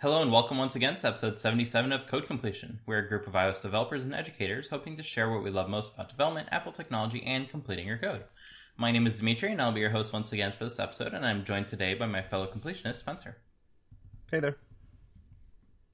Hello and welcome once again to episode 77 of Code Completion. We're a group of iOS developers and educators hoping to share what we love most about development, Apple technology, and completing your code. My name is Dimitri, and I'll be your host once again for this episode, and I'm joined today by my fellow completionist, Spencer. Hey there.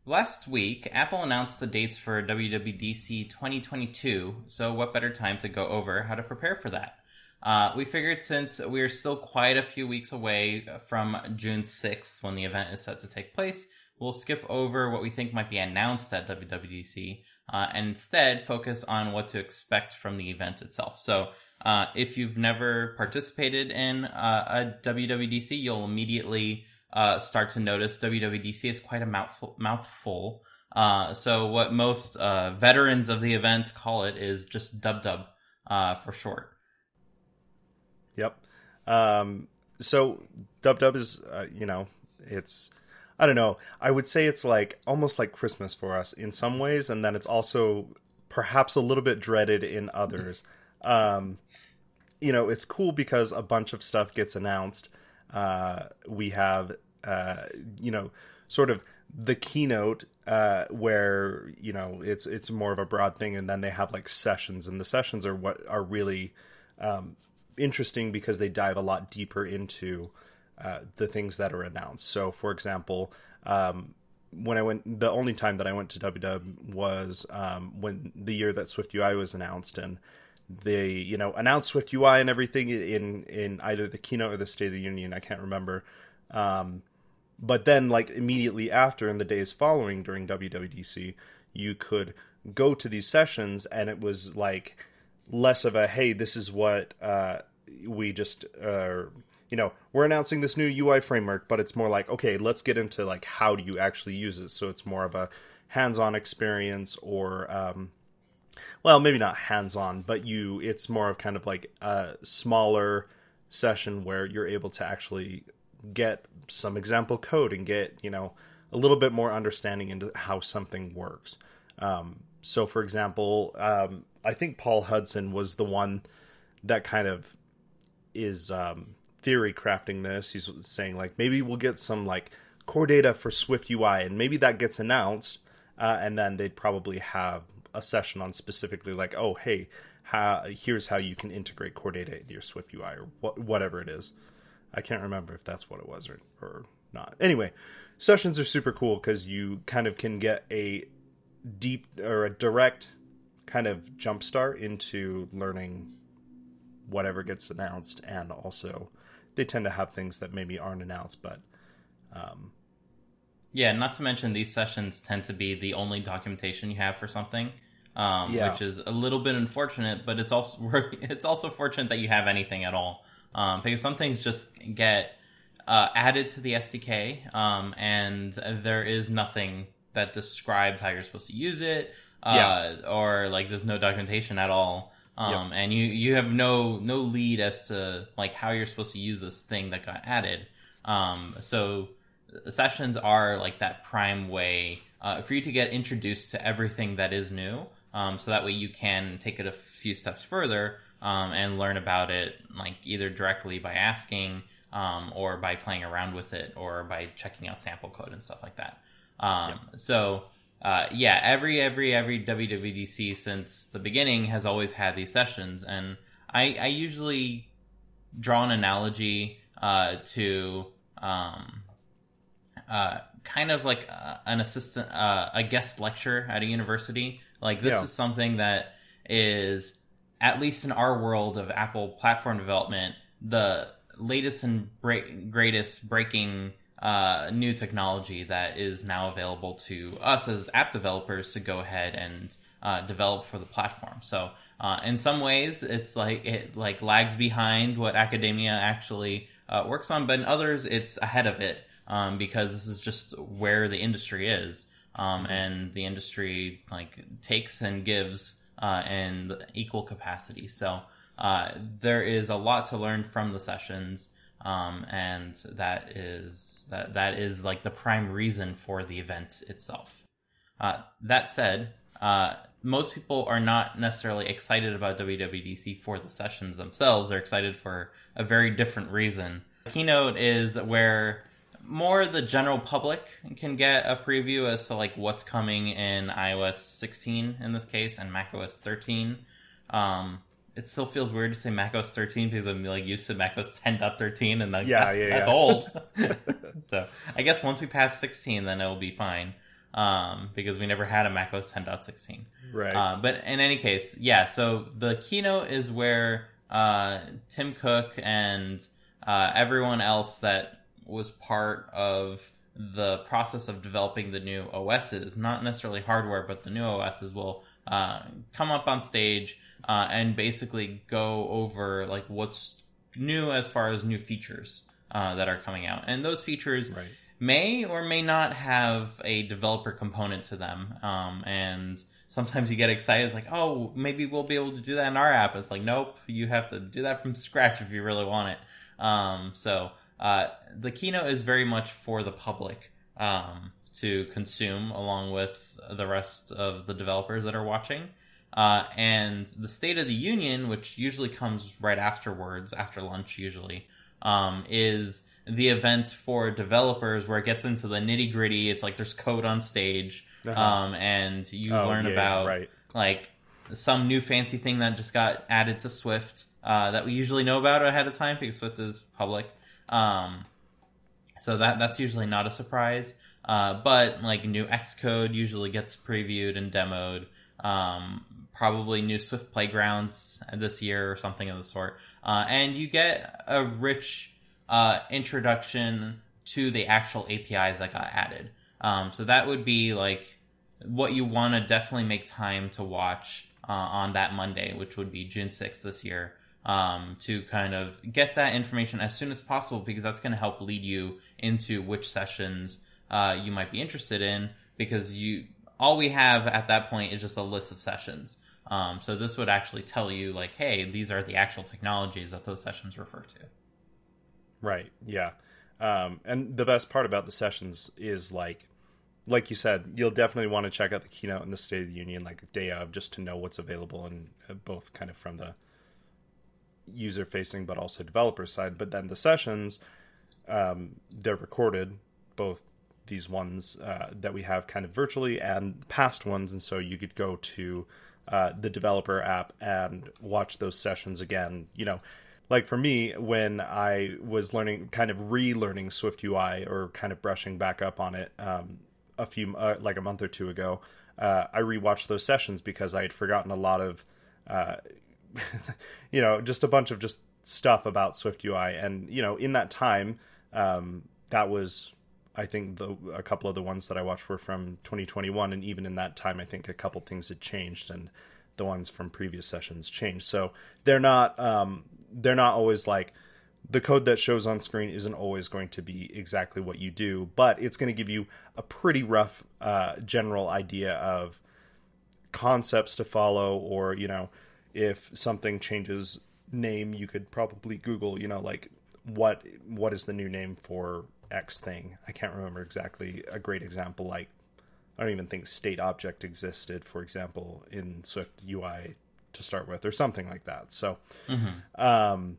Last week, Apple announced the dates for WWDC 2022, so what better time to go over how to prepare for that? Uh, we figured since we're still quite a few weeks away from June 6th when the event is set to take place, we'll skip over what we think might be announced at WWDC uh, and instead focus on what to expect from the event itself. So, uh, if you've never participated in uh, a WWDC, you'll immediately uh, start to notice WWDC is quite a mouthful. mouthful. Uh, so, what most uh, veterans of the event call it is just Dub Dub for short. Yep. Um, so Dub Dub is, you know, it's I don't know. I would say it's like almost like Christmas for us in some ways, and then it's also perhaps a little bit dreaded in others. Um, you know, it's cool because a bunch of stuff gets announced. Uh, we have, uh, you know, sort of the keynote uh, where you know it's it's more of a broad thing, and then they have like sessions, and the sessions are what are really um, interesting because they dive a lot deeper into uh, the things that are announced. So, for example, um, when I went, the only time that I went to WW was um, when the year that Swift UI was announced, and they, you know, announced Swift UI and everything in in either the keynote or the State of the Union. I can't remember. Um, but then, like immediately after, in the days following during WWDC, you could go to these sessions, and it was like less of a hey, this is what uh, we just. Uh, you know, we're announcing this new UI framework, but it's more like, okay, let's get into like how do you actually use it? So it's more of a hands-on experience or um, well, maybe not hands-on, but you it's more of kind of like a smaller session where you're able to actually get some example code and get, you know, a little bit more understanding into how something works. Um, so for example, um, I think Paul Hudson was the one that kind of is um, theory crafting this. He's saying like maybe we'll get some like core data for Swift UI, and maybe that gets announced, uh, and then they'd probably have a session on specifically like, oh hey, how, here's how you can integrate core data into your Swift UI or wh- whatever it is. I can't remember if that's what it was or or not. Anyway, sessions are super cool because you kind of can get a deep or a direct kind of jumpstart into learning whatever gets announced and also they tend to have things that maybe aren't announced, but um, yeah. Not to mention these sessions tend to be the only documentation you have for something, um, yeah. which is a little bit unfortunate. But it's also it's also fortunate that you have anything at all, um, because some things just get uh, added to the SDK, um, and there is nothing that describes how you're supposed to use it, uh, yeah. or like there's no documentation at all um, yep. and you you have no no lead as to like how you're supposed to use this thing that got added. Um, so sessions are like that prime way uh, for you to get introduced to everything that is new. Um, so that way you can take it a few steps further um, and learn about it, like either directly by asking um, or by playing around with it or by checking out sample code and stuff like that. Um, yep. So uh, yeah, every every every WWDC since the beginning has always had these sessions, and I, I usually draw an analogy uh, to um, uh, kind of like uh, an assistant, uh, a guest lecture at a university. Like this yeah. is something that is at least in our world of Apple platform development, the latest and greatest breaking uh, new technology that is now available to us as app developers to go ahead and uh, develop for the platform. So uh, in some ways, it's like it like lags behind what academia actually uh, works on, but in others, it's ahead of it um, because this is just where the industry is, um, and the industry like takes and gives uh, in equal capacity. So uh, there is a lot to learn from the sessions um, and that is that that is like the prime reason for the event itself. Uh, that said, uh, most people are not necessarily excited about WWDC for the sessions themselves. They're excited for a very different reason. Keynote is where more the general public can get a preview as to like what's coming in iOS 16 in this case and macOS 13. Um, it still feels weird to say macOS 13 because I'm like used to macOS 10.13 and like, Yeah, that's, yeah, that's yeah. old. so I guess once we pass 16, then it'll be fine. Um, because we never had a macOS 10.16. Right. Uh, but in any case, yeah. So the keynote is where uh, Tim Cook and uh, everyone else that was part of the process of developing the new OSs, not necessarily hardware, but the new OSs, will uh, come up on stage uh, and basically go over like what's new as far as new features uh, that are coming out, and those features Right. may or may not have a developer component to them. Um, and sometimes you get excited, it's like, oh, maybe we'll be able to do that in our app. It's like, nope, you have to do that from scratch if you really want it. Um, so uh, the keynote is very much for the public um, to consume along with the rest of the developers that are watching. Uh, and the State of the Union, which usually comes right afterwards, after lunch usually, um, is the event for developers where it gets into the nitty gritty. It's like there's code on stage, Uh-huh. um, and you Oh, learn yeah, about right. like some new fancy thing that just got added to Swift uh, that we usually know about ahead of time because Swift is public. Um, so that that's usually not a surprise. Uh, but like new Xcode usually gets previewed and demoed. Um, probably new Swift playgrounds this year or something of the sort. Uh, and you get a rich uh, introduction to the actual APIs that got added. Um, so that would be like what you want to definitely make time to watch uh, on that Monday, which would be June 6th this year, um, to kind of get that information as soon as possible because that's going to help lead you into which sessions uh, you might be interested in because you all we have at that point is just a list of sessions. Um, so this would actually tell you like, hey, these are the actual technologies that those sessions refer to. Right. Yeah. Um, and the best part about the sessions is like, like you said, you'll definitely want to check out the keynote and the State of the Union like day of just to know what's available and uh, both kind of from the user facing but also developer side. But then the sessions, um, they're recorded, both these ones uh, that we have kind of virtually and past ones, and so you could go to uh, the developer app and watch those sessions again. You know, like for me, when I was learning, kind of relearning Swift UI or kind of brushing back up on it um, a few, uh, like a month or two ago, uh, I rewatched those sessions because I had forgotten a lot of, uh, you know, just a bunch of just stuff about Swift UI. And, you know, in that time, um, that was I think the a couple of the ones that I watched were from 2021, and even in that time, I think a couple things had changed, and the ones from previous sessions changed. So they're not um, they're not always like the code that shows on screen isn't always going to be exactly what you do, but it's going to give you a pretty rough uh, general idea of concepts to follow, or you know, if something changes name, you could probably Google, you know, like what what is the new name for X thing. I can't remember exactly a great example. Like, I don't even think state object existed, for example, in Swift UI to start with, or something like that. So, um,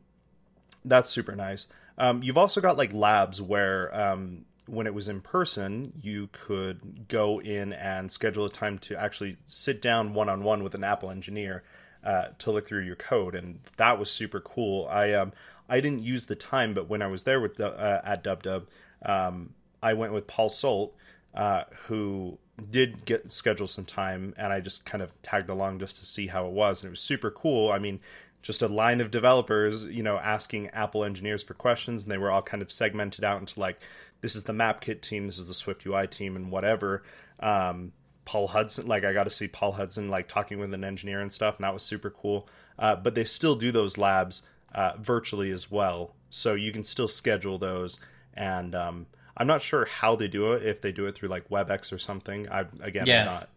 that's super nice. Um, you've also got like labs where, um, when it was in person, you could go in and schedule a time to actually sit down one on one with an Apple engineer uh, to look through your code, and that was super cool. I um, I didn't use the time, but when I was there with the, uh, at DubDub, um, I went with Paul Solt, uh, who did get scheduled some time, and I just kind of tagged along just to see how it was, and it was super cool. I mean, just a line of developers, you know, asking Apple engineers for questions, and they were all kind of segmented out into like, this is the MapKit team, this is the Swift UI team, and whatever. Um, Paul Hudson, like I got to see Paul Hudson like talking with an engineer and stuff, and that was super cool. Uh, but they still do those labs uh, virtually as well, so you can still schedule those. And um, I'm not sure how they do it, if they do it through like WebEx or something. I again, Yes. I'm not.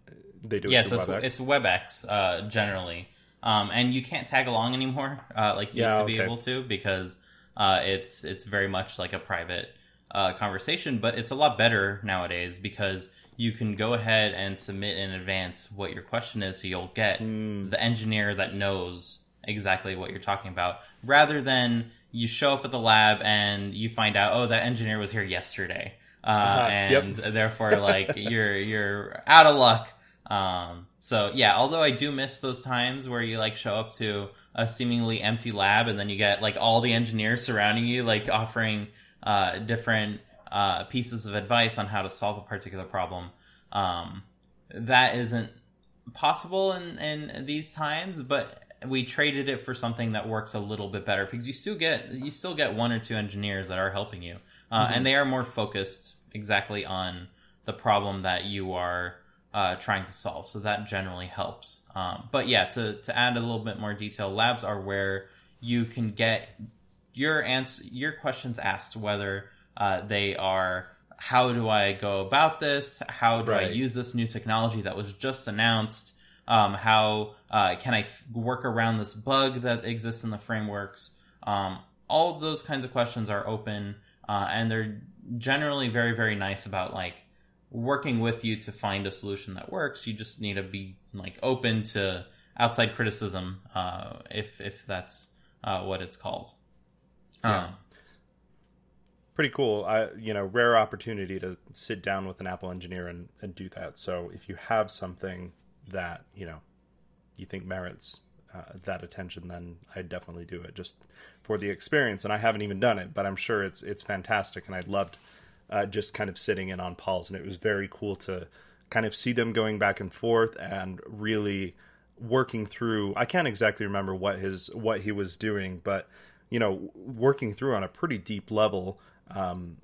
They do it Yeah, through so WebEx. it's, it's WebEx uh, generally, um, and you can't tag along anymore uh, like you Yeah, used to be okay. able to because uh, it's it's very much like a private uh, conversation. But it's a lot better nowadays because you can go ahead and submit in advance what your question is, so you'll get Hmm. the engineer that knows exactly what you're talking about, rather than you show up at the lab and you find out, oh, that engineer was here yesterday, uh, uh-huh. and yep. therefore, like you're you're out of luck. Um, so yeah, although I do miss those times where you like show up to a seemingly empty lab and then you get like all the engineers surrounding you, like offering uh, different uh, pieces of advice on how to solve a particular problem. Um, that isn't possible in, in these times, but we traded it for something that works a little bit better because you still get you still get one or two engineers that are helping you, uh, mm-hmm. and they are more focused exactly on the problem that you are uh, trying to solve. So that generally helps. Um, but yeah, to to add a little bit more detail, labs are where you can get your answer your questions asked, whether uh, they are how do I go about this? How do right. I use this new technology that was just announced? Um, how uh, can I f- work around this bug that exists in the frameworks? Um, all of those kinds of questions are open, uh, and they're generally very, very nice about like working with you to find a solution that works. You just need to be like open to outside criticism, uh, if if that's uh, what it's called. Yeah. Um, Pretty cool. I you know rare opportunity to sit down with an Apple engineer and, and do that. So if you have something that you know you think merits uh, that attention, then I'd definitely do it just for the experience. And I haven't even done it, but I'm sure it's it's fantastic, and I loved uh, just kind of sitting in on Paul's, and it was very cool to kind of see them going back and forth and really working through. I can't exactly remember what his what he was doing, but you know, working through on a pretty deep level. Um,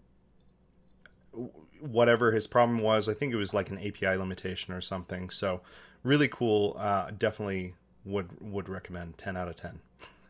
whatever his problem was. I think it was like an API limitation or something. So really cool. Uh, definitely would would recommend. Ten out of ten.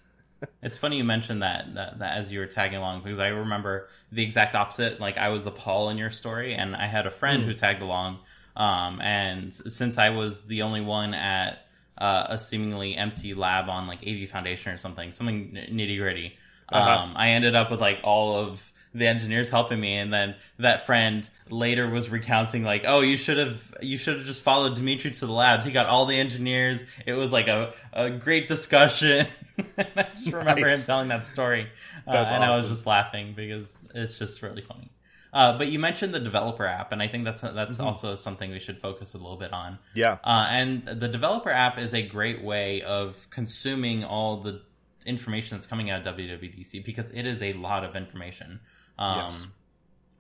it's funny you mentioned that, that, that as you were tagging along because I remember the exact opposite. Like I was the Paul in your story, and I had a friend mm. who tagged along. Um, and since I was the only one at uh, a seemingly empty lab on like AV Foundation or something, something nitty gritty, uh-huh. um, I ended up with like all of the engineers helping me and then that friend later was recounting like oh you should have you should have just followed dimitri to the labs he got all the engineers it was like a, a great discussion i just remember nice. him telling that story uh, and awesome. i was just laughing because it's just really funny uh, but you mentioned the developer app, and I think that's that's mm-hmm. also something we should focus a little bit on. Yeah. Uh, and the developer app is a great way of consuming all the information that's coming out of WWDC because it is a lot of information. Um, yes.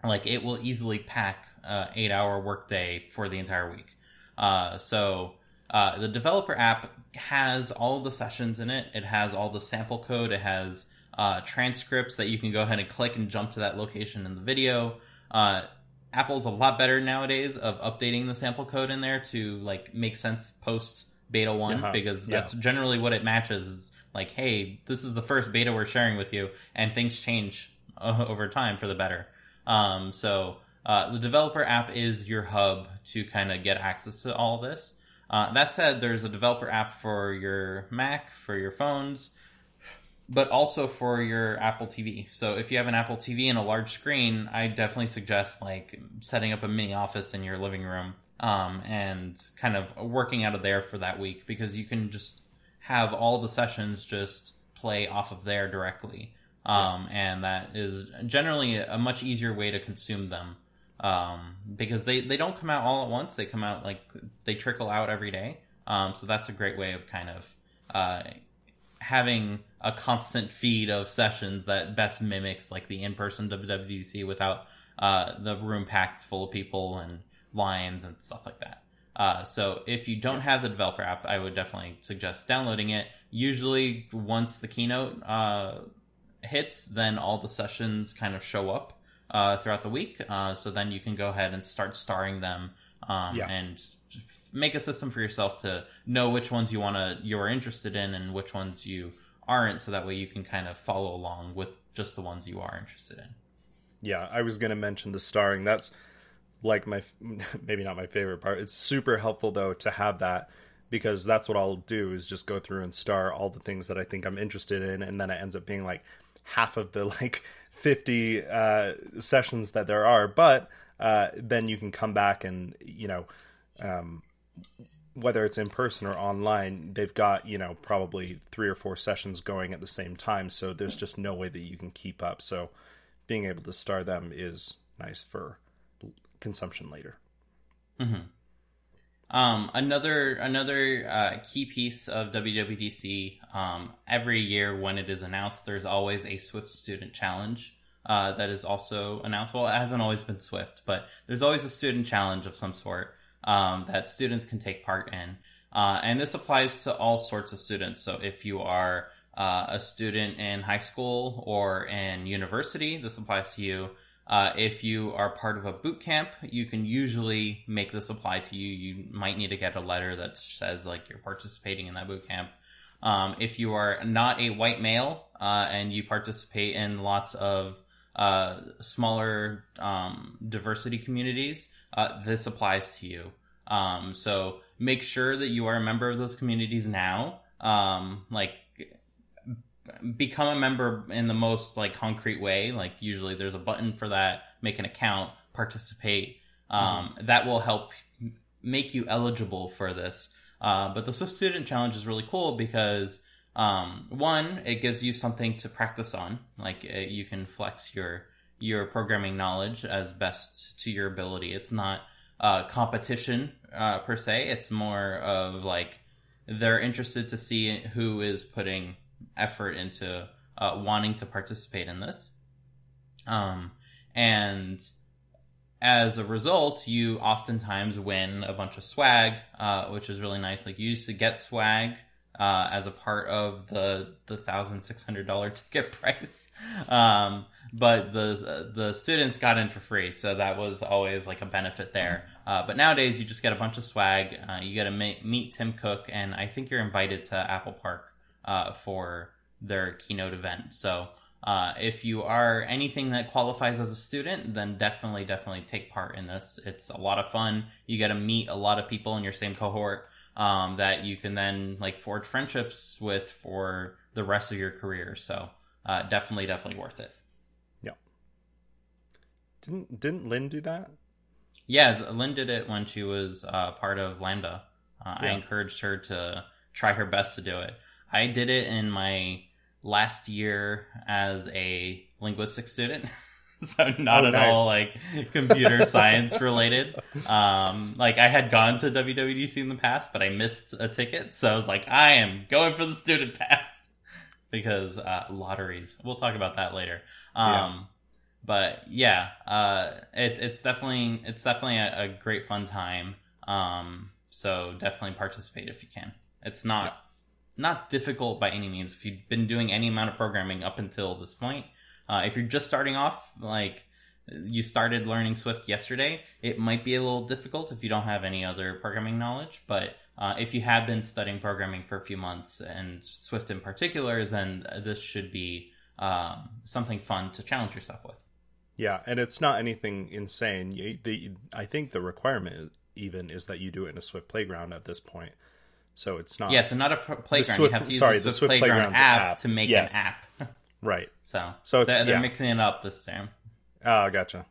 Like it will easily pack a eight hour workday for the entire week. Uh, so uh, the developer app has all the sessions in it. It has all the sample code. It has uh, transcripts that you can go ahead and click and jump to that location in the video. Uh, Apple's a lot better nowadays of updating the sample code in there to like make sense post beta one uh-huh. because that's generally what it matches. Like, hey, this is the first beta we're sharing with you, and things change over time for the better. Um, so uh, the developer app is your hub to kind of get access to all this. Uh, that said, there's a developer app for your Mac, for your phones, but also for your Apple TV. So if you have an Apple TV and a large screen, I definitely suggest like setting up a mini office in your living room um, and kind of working out of there for that week because you can just have all the sessions just play off of there directly um, and that is generally a much easier way to consume them um, because they, they don't come out all at once. They come out like they trickle out every day. Um, so that's a great way of kind of uh, having a constant feed of sessions that best mimics like the in person WWDC without uh, the room packed full of people and lines and stuff like that. Uh, so if you don't have the developer app, I would definitely suggest downloading it. Usually, once the keynote uh, hits, then all the sessions kind of show up uh, throughout the week. Uh, so then you can go ahead and start starring them um, yeah. and make a system for yourself to know which ones you want to you're interested in and which ones you aren't. So that way you can kind of follow along with just the ones you are interested in. Yeah, I was going to mention the starring. That's like my maybe not my favorite part. It's super helpful though to have that because that's what I'll do is just go through and star all the things that I think I'm interested in, and then it ends up being like half of the like 50 uh, sessions that there are but uh, then you can come back and you know um, whether it's in person or online, they've got, you know, probably three or four sessions going at the same time. So there's just no way that you can keep up. So being able to star them is nice for consumption later. Mm-hmm. Um, another another uh, key piece of WWDC um, every year when it is announced, there's always a Swift Student Challenge uh, that is also announced. Well, it hasn't always been Swift, but there's always a student challenge of some sort um, that students can take part in, uh, and this applies to all sorts of students. So if you are uh, a student in high school or in university, this applies to you. Uh, if you are part of a boot camp, you can usually make this apply to you. You might need to get a letter that says like you're participating in that boot camp. Um, if you are not a white male uh, and you participate in lots of uh, smaller um, diversity communities, uh, this applies to you. Um, so make sure that you are a member of those communities now. Um, like become a member in the most like concrete way. Like usually there's a button for that. Make an account, participate. Um, mm-hmm. That will help make you eligible for this. Uh, but the Swift Student Challenge is really cool because um, one, it gives you something to practice on. Like uh, you can flex your your programming knowledge as best to your ability. It's not uh, competition uh, per se. It's more of like they're interested to see who is putting effort into uh, wanting to participate in this. Um, and as a result, you oftentimes win a bunch of swag, uh, which is really nice. Like you used to get swag uh, as a part of the the thousand six hundred dollar ticket price, um, but the the students got in for free, so that was always like a benefit there. Uh, but nowadays, you just get a bunch of swag. Uh, you get to meet Tim Cook, and I think you're invited to Apple Park uh, for their keynote event. So uh, if you are anything that qualifies as a student, then definitely, definitely take part in this. It's a lot of fun. You get to meet a lot of people in your same cohort um, that you can then like forge friendships with for the rest of your career. So uh, definitely, definitely worth it. Yeah. Didn't didn't Lynn do that? Yeah, Lynn did it when she was uh, part of Lambda. Uh, yeah. I encouraged her to try her best to do it. I did it in my last year as a linguistics student. so not oh, at nice. all like computer science related. Um, like I had gone to WWDC in the past, but I missed a ticket, so I was like, I am going for the student pass because uh, lotteries. We'll talk about that later. Um, yeah. But yeah, uh, it, it's definitely it's definitely a, a great fun time. Um, so definitely participate if you can. It's not not difficult by any means if you've been doing any amount of programming up until this point. Uh, if you're just starting off, like you started learning Swift yesterday, it might be a little difficult if you don't have any other programming knowledge. But uh, if you have been studying programming for a few months and Swift in particular, then this should be um, something fun to challenge yourself with. Yeah, and it's not anything insane. The, I think the requirement even is that you do it in a Swift playground at this point. So it's not. Yeah, so not a playground. Swift, you have to use sorry, the Swift, Swift Playground app, app, to make yes. an app. right. So so they're, they're mixing it up this time. Oh, gotcha.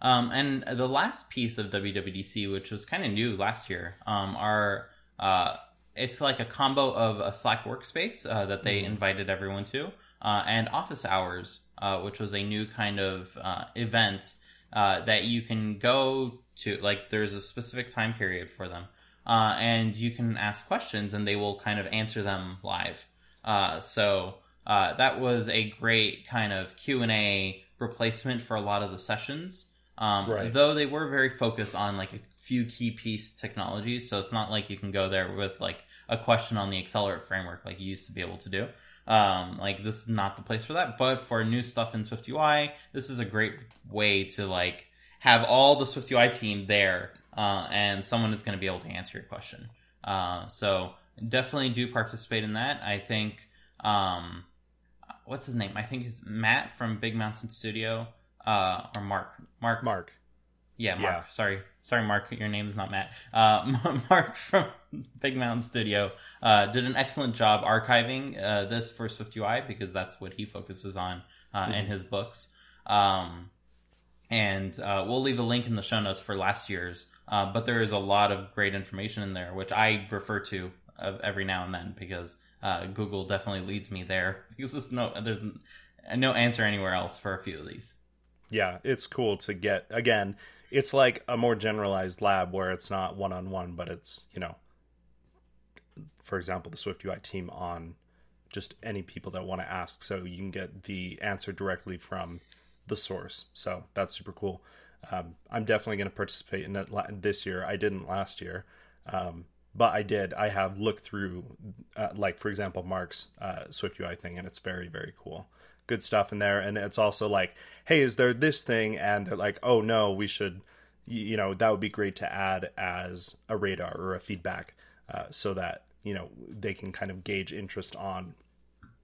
Um, and the last piece of WWDC, which was kind of new last year, um, are uh, it's like a combo of a Slack workspace uh, that they mm. invited everyone to, uh, and office hours, uh, which was a new kind of uh, event uh, that you can go to like there's a specific time period for them. Uh, and you can ask questions and they will kind of answer them live. Uh, so uh, that was a great kind of q&a replacement for a lot of the sessions. Um, right. though they were very focused on like a few key piece technologies. So it's not like you can go there with like a question on the accelerate framework like you used to be able to do. Um, like this is not the place for that. But for new stuff in swift ui this is a great way to like have all the Swift UI team there, uh, and someone is going to be able to answer your question. Uh, so definitely do participate in that. I think, um, what's his name? I think it's Matt from Big Mountain Studio, uh, or Mark. Mark. Mark. Yeah, Mark. Yeah. Sorry, sorry, Mark. Your name is not Matt. Uh, Mark from Big Mountain Studio uh, did an excellent job archiving uh, this for Swift UI because that's what he focuses on uh, mm-hmm. in his books. Um, and uh, we'll leave a link in the show notes for last year's Uh, but there is a lot of great information in there, which I refer to every now and then because uh, Google definitely leads me there because there's no there's no answer anywhere else for a few of these. Yeah, it's cool to get again. It's like a more generalized lab where it's not one on one, but it's you know, for example, the Swift UI team on just any people that want to ask, so you can get the answer directly from the source. So that's super cool. Um, I'm definitely going to participate in that this year. I didn't last year, um, but I did. I have looked through, uh, like for example, Mark's uh, Swift UI thing, and it's very very cool. Good stuff in there, and it's also like, hey, is there this thing? And they're like, oh no, we should, you know, that would be great to add as a radar or a feedback, uh, so that you know they can kind of gauge interest on,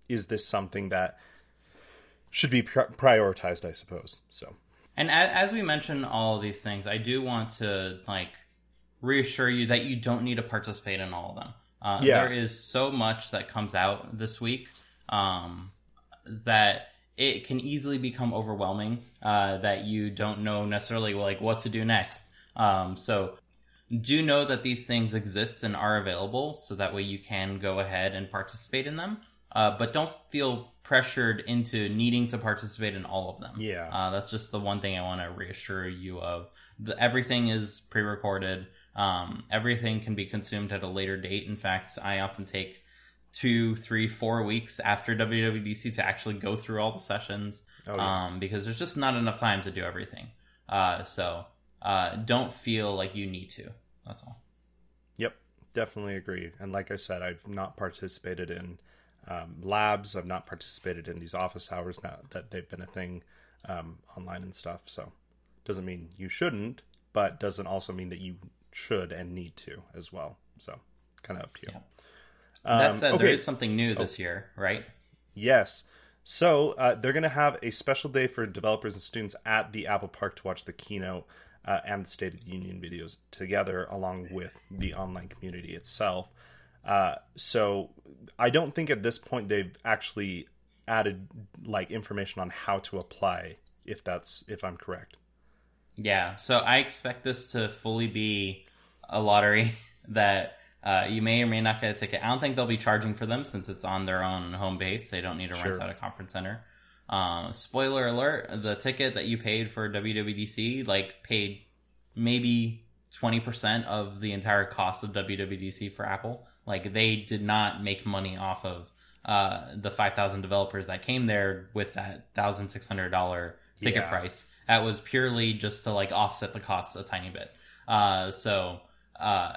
is this something that should be prioritized, I suppose. So. And as we mention all of these things, I do want to like reassure you that you don't need to participate in all of them. Uh, yeah. There is so much that comes out this week um, that it can easily become overwhelming. Uh, that you don't know necessarily like what to do next. Um, so do know that these things exist and are available, so that way you can go ahead and participate in them. Uh, but don't feel pressured into needing to participate in all of them. Yeah. Uh, that's just the one thing I want to reassure you of. The, everything is pre recorded. Um, everything can be consumed at a later date. In fact, I often take two, three, four weeks after WWDC to actually go through all the sessions oh, yeah. um, because there's just not enough time to do everything. Uh, so uh, don't feel like you need to. That's all. Yep, definitely agree. And like I said, I've not participated in um, labs. I've not participated in these office hours now that they've been a thing um, online and stuff. So doesn't mean you shouldn't, but doesn't also mean that you should and need to as well. So kind of up to you. Yeah. Um, that said, okay. there is something new this oh. year, right? Yes. So uh, they're going to have a special day for developers and students at the Apple Park to watch the keynote uh, and the State of the Union videos together, along with the online community itself. Uh, so I don't think at this point they've actually added like information on how to apply if that's if I'm correct. Yeah, so I expect this to fully be a lottery that uh, you may or may not get a ticket. I don't think they'll be charging for them since it's on their own home base. They don't need to sure. rent out a conference center. Um, spoiler alert: the ticket that you paid for WWDC, like, paid maybe twenty percent of the entire cost of WWDC for Apple. Like they did not make money off of uh, the 5,000 developers that came there with that $1,600 ticket yeah. price. That was purely just to like offset the costs a tiny bit. Uh, so uh,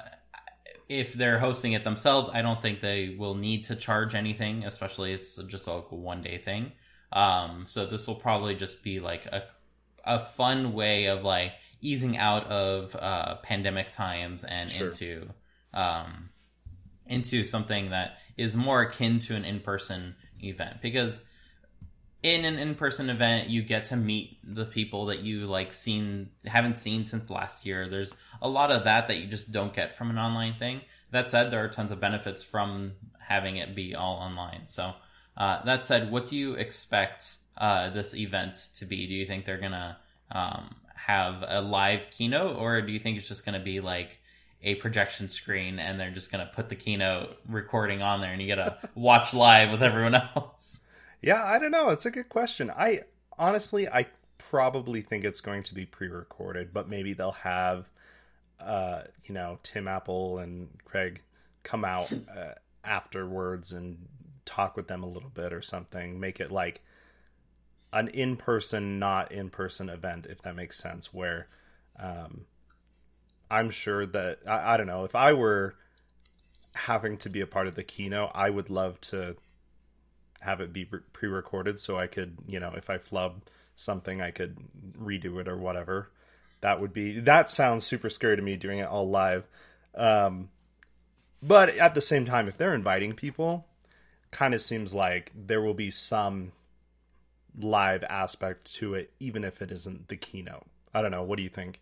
if they're hosting it themselves, I don't think they will need to charge anything, especially it's just like a one day thing. Um, so this will probably just be like a a fun way of like easing out of uh, pandemic times and sure. into um, into something that is more akin to an in-person event. Because in an in-person event you get to meet the people that you like seen haven't seen since last year. There's a lot of that that you just don't get from an online thing. That said there are tons of benefits from having it be all online. So uh, that said what do you expect uh, this event to be? Do you think they're gonna um, have a live keynote or do you think it's just gonna be like a projection screen and they're just going to put the keynote recording on there and you got to watch live with everyone else. Yeah, I don't know. It's a good question. I honestly, I probably think it's going to be pre-recorded, but maybe they'll have, uh, you know, Tim Apple and Craig come out uh, afterwards and talk with them a little bit or something. Make it like an in-person, not in-person event, if that makes sense. Where, um, I'm sure that I, I don't know if I were having to be a part of the keynote, I would love to have it be pre-recorded so I could, you know, if I flub something, I could redo it or whatever. That would be that sounds super scary to me doing it all live. Um, but at the same time, if they're inviting people, kind of seems like there will be some live aspect to it, even if it isn't the keynote. I don't know. What do you think?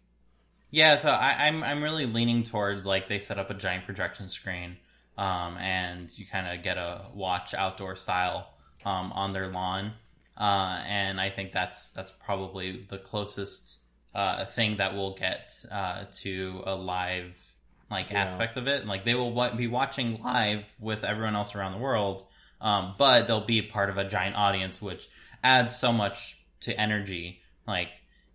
Yeah, so I, am I'm, I'm really leaning towards like they set up a giant projection screen, um, and you kind of get a watch outdoor style um, on their lawn, uh, and I think that's that's probably the closest uh, thing that we'll get uh, to a live like yeah. aspect of it. Like they will be watching live with everyone else around the world, um, but they'll be part of a giant audience, which adds so much to energy. Like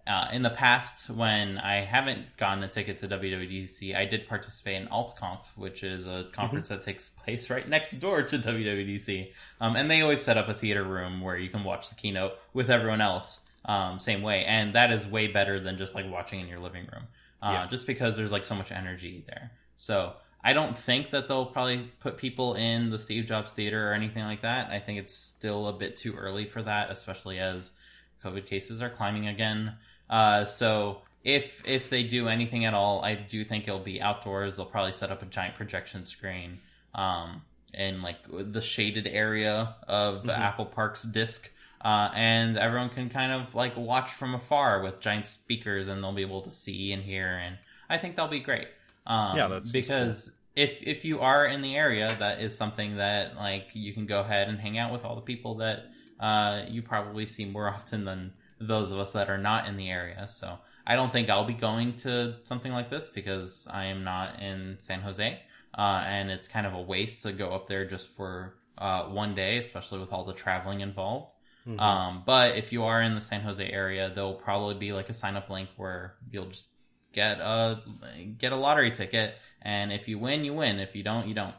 uh, in the past, when I haven't gotten a ticket to WWDC, I did participate in AltConf, which is a conference mm-hmm. that takes place right next door to WWDC. Um, and they always set up a theater room where you can watch the keynote with everyone else, um, same way. And that is way better than just like watching in your living room, uh, yeah. just because there's like so much energy there. So I don't think that they'll probably put people in the Steve Jobs Theater or anything like that. I think it's still a bit too early for that, especially as COVID cases are climbing again. Uh, so if if they do anything at all, I do think it'll be outdoors. They'll probably set up a giant projection screen um, in like the shaded area of mm-hmm. Apple Park's disc. Uh, and everyone can kind of like watch from afar with giant speakers, and they'll be able to see and hear. And I think they'll be great. Um, yeah, that's because cool. if if you are in the area, that is something that like you can go ahead and hang out with all the people that uh, you probably see more often than those of us that are not in the area. So I don't think I'll be going to something like this because I am not in San Jose. Uh, and it's kind of a waste to go up there just for uh, one day, especially with all the traveling involved. Mm-hmm. Um, but if you are in the San Jose area, there'll probably be like a sign up link where you'll just get a get a lottery ticket, and if you win, you win. If you don't, you don't.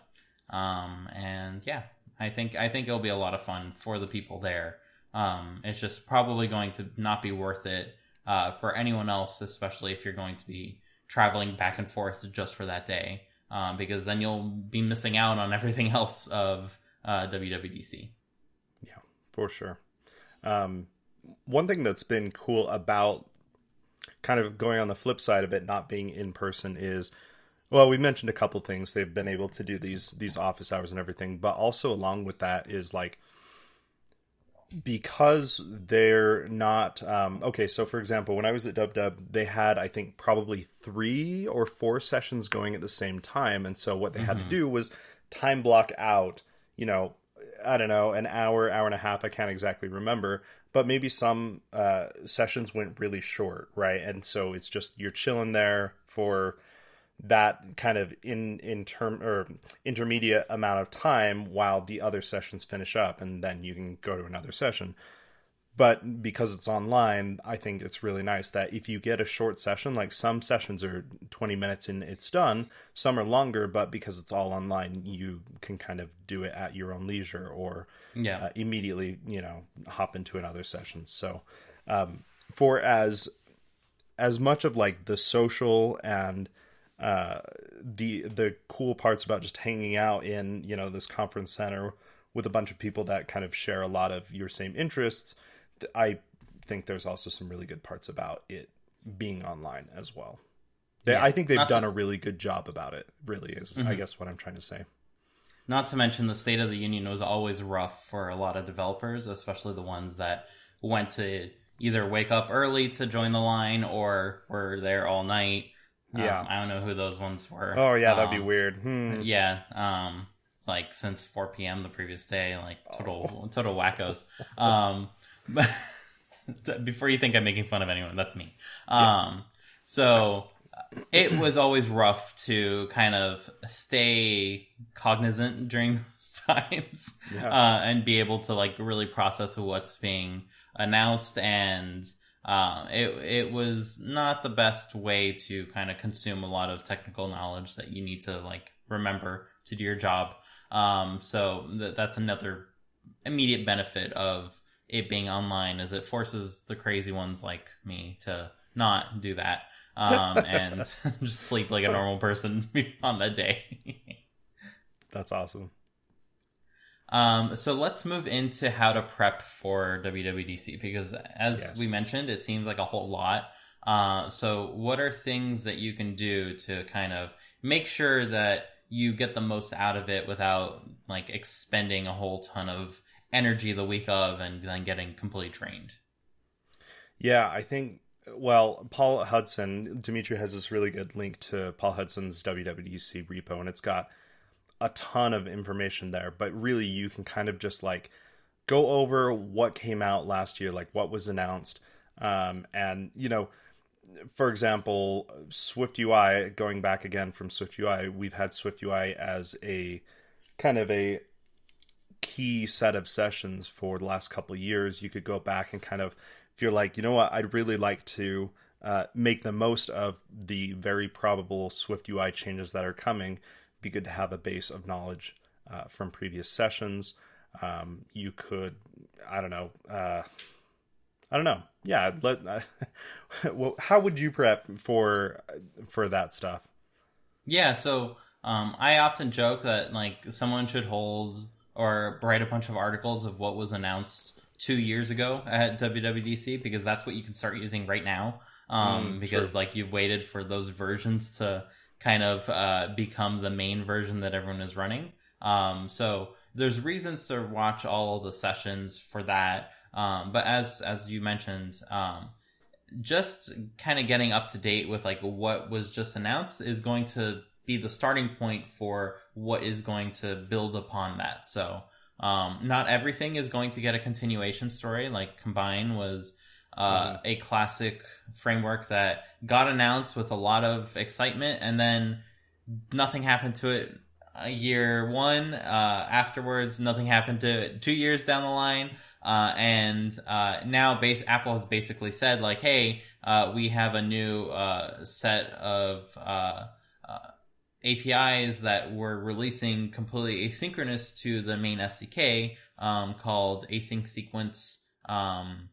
Um, and yeah, I think I think it'll be a lot of fun for the people there. Um, it's just probably going to not be worth it uh, for anyone else, especially if you're going to be traveling back and forth just for that day, um, because then you'll be missing out on everything else of uh, WWDC. Yeah, for sure. Um, one thing that's been cool about kind of going on the flip side of it not being in person is well we mentioned a couple things they've been able to do these these office hours and everything but also along with that is like because they're not um, okay so for example when i was at dub dub they had i think probably three or four sessions going at the same time and so what they mm-hmm. had to mm-hmm. do was time block out you know i don't know an hour hour and a half i can't exactly remember but maybe some uh, sessions went really short right and so it's just you're chilling there for that kind of in in term or intermediate amount of time while the other sessions finish up and then you can go to another session but because it's online i think it's really nice that if you get a short session like some sessions are 20 minutes and it's done some are longer but because it's all online you can kind of do it at your own leisure or yeah. Uh, immediately you know hop into another session so um, for as as much of like the social and uh, the the cool parts about just hanging out in you know this conference center with a bunch of people that kind of share a lot of your same interests. I think there's also some really good parts about it being online as well. They, yeah, I think they've done to... a really good job about it. Really is, mm-hmm. I guess, what I'm trying to say. Not to mention the state of the union was always rough for a lot of developers, especially the ones that went to either wake up early to join the line or were there all night yeah, um, I don't know who those ones were. Oh yeah, that'd be um, weird. Hmm. Yeah, um, it's like since 4 p.m. the previous day, like total oh. total wackos. Um, but before you think I'm making fun of anyone, that's me. Um, yeah. so it was always rough to kind of stay cognizant during those times yeah. uh, and be able to like really process what's being announced and uh, it it was not the best way to kind of consume a lot of technical knowledge that you need to like remember to do your job. Um, so th- that's another immediate benefit of it being online, is it forces the crazy ones like me to not do that um, and just sleep like a normal person on that day. that's awesome. Um, so let's move into how to prep for WWDC because, as yes. we mentioned, it seems like a whole lot. Uh, so, what are things that you can do to kind of make sure that you get the most out of it without like expending a whole ton of energy the week of and then getting completely drained? Yeah, I think well, Paul Hudson, Dimitri has this really good link to Paul Hudson's WWDC repo, and it's got a ton of information there, but really you can kind of just like go over what came out last year, like what was announced, um, and you know for example, Swift UI, going back again from Swift UI, we've had Swift UI as a kind of a key set of sessions for the last couple years. You could go back and kind of, if you're like, you know what, I'd really like to uh, make the most of the very probable Swift UI changes that are coming, be good to have a base of knowledge uh, from previous sessions. Um, you could, I don't know, uh, I don't know. Yeah, let. Uh, well, how would you prep for for that stuff? Yeah, so um, I often joke that like someone should hold or write a bunch of articles of what was announced two years ago at WWDC because that's what you can start using right now. Um, mm, because like you've waited for those versions to kind of uh, become the main version that everyone is running. Um, so there's reasons to watch all the sessions for that. Um, but as as you mentioned, um, just kind of getting up to date with like what was just announced is going to be the starting point for what is going to build upon that. So um, not everything is going to get a continuation story. Like Combine was uh, mm-hmm. a classic framework that got announced with a lot of excitement, and then nothing happened to it. A year one uh, afterwards, nothing happened to it. Two years down the line, uh, and uh, now base, Apple has basically said like, "Hey, uh, we have a new uh, set of uh, APIs that we're releasing completely asynchronous to the main SDK um, called async sequence um,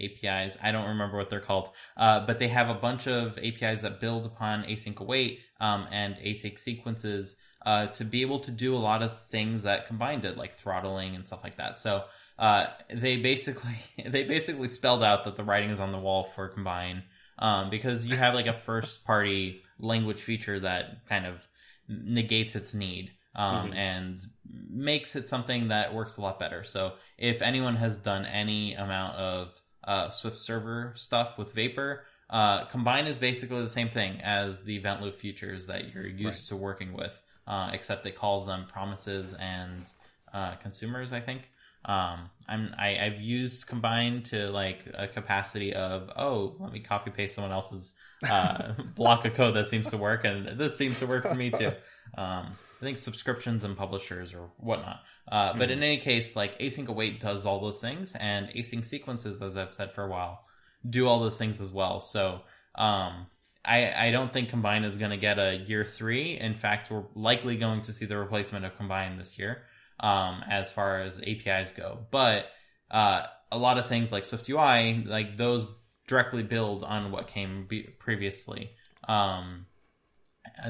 APIs. I don't remember what they're called, uh, but they have a bunch of APIs that build upon async await um, and async sequences uh, to be able to do a lot of things that combined it, like throttling and stuff like that. So uh, they basically they basically spelled out that the writing is on the wall for combine um, because you have like a first party language feature that kind of negates its need um, mm-hmm. and makes it something that works a lot better. So if anyone has done any amount of uh, Swift server stuff with Vapor, uh, Combine is basically the same thing as the event loop features that you're used right. to working with, uh, except it calls them promises and uh, consumers, I think. Um, I'm I, I've used Combine to like a capacity of oh let me copy paste someone else's uh, block of code that seems to work and this seems to work for me too. Um, think subscriptions and publishers or whatnot. Uh, mm-hmm. But in any case, like async await does all those things, and async sequences, as I've said for a while, do all those things as well. So um, I, I don't think Combine is going to get a year three. In fact, we're likely going to see the replacement of Combine this year um, as far as APIs go. But uh, a lot of things like Swift UI, like those directly build on what came be- previously. Um,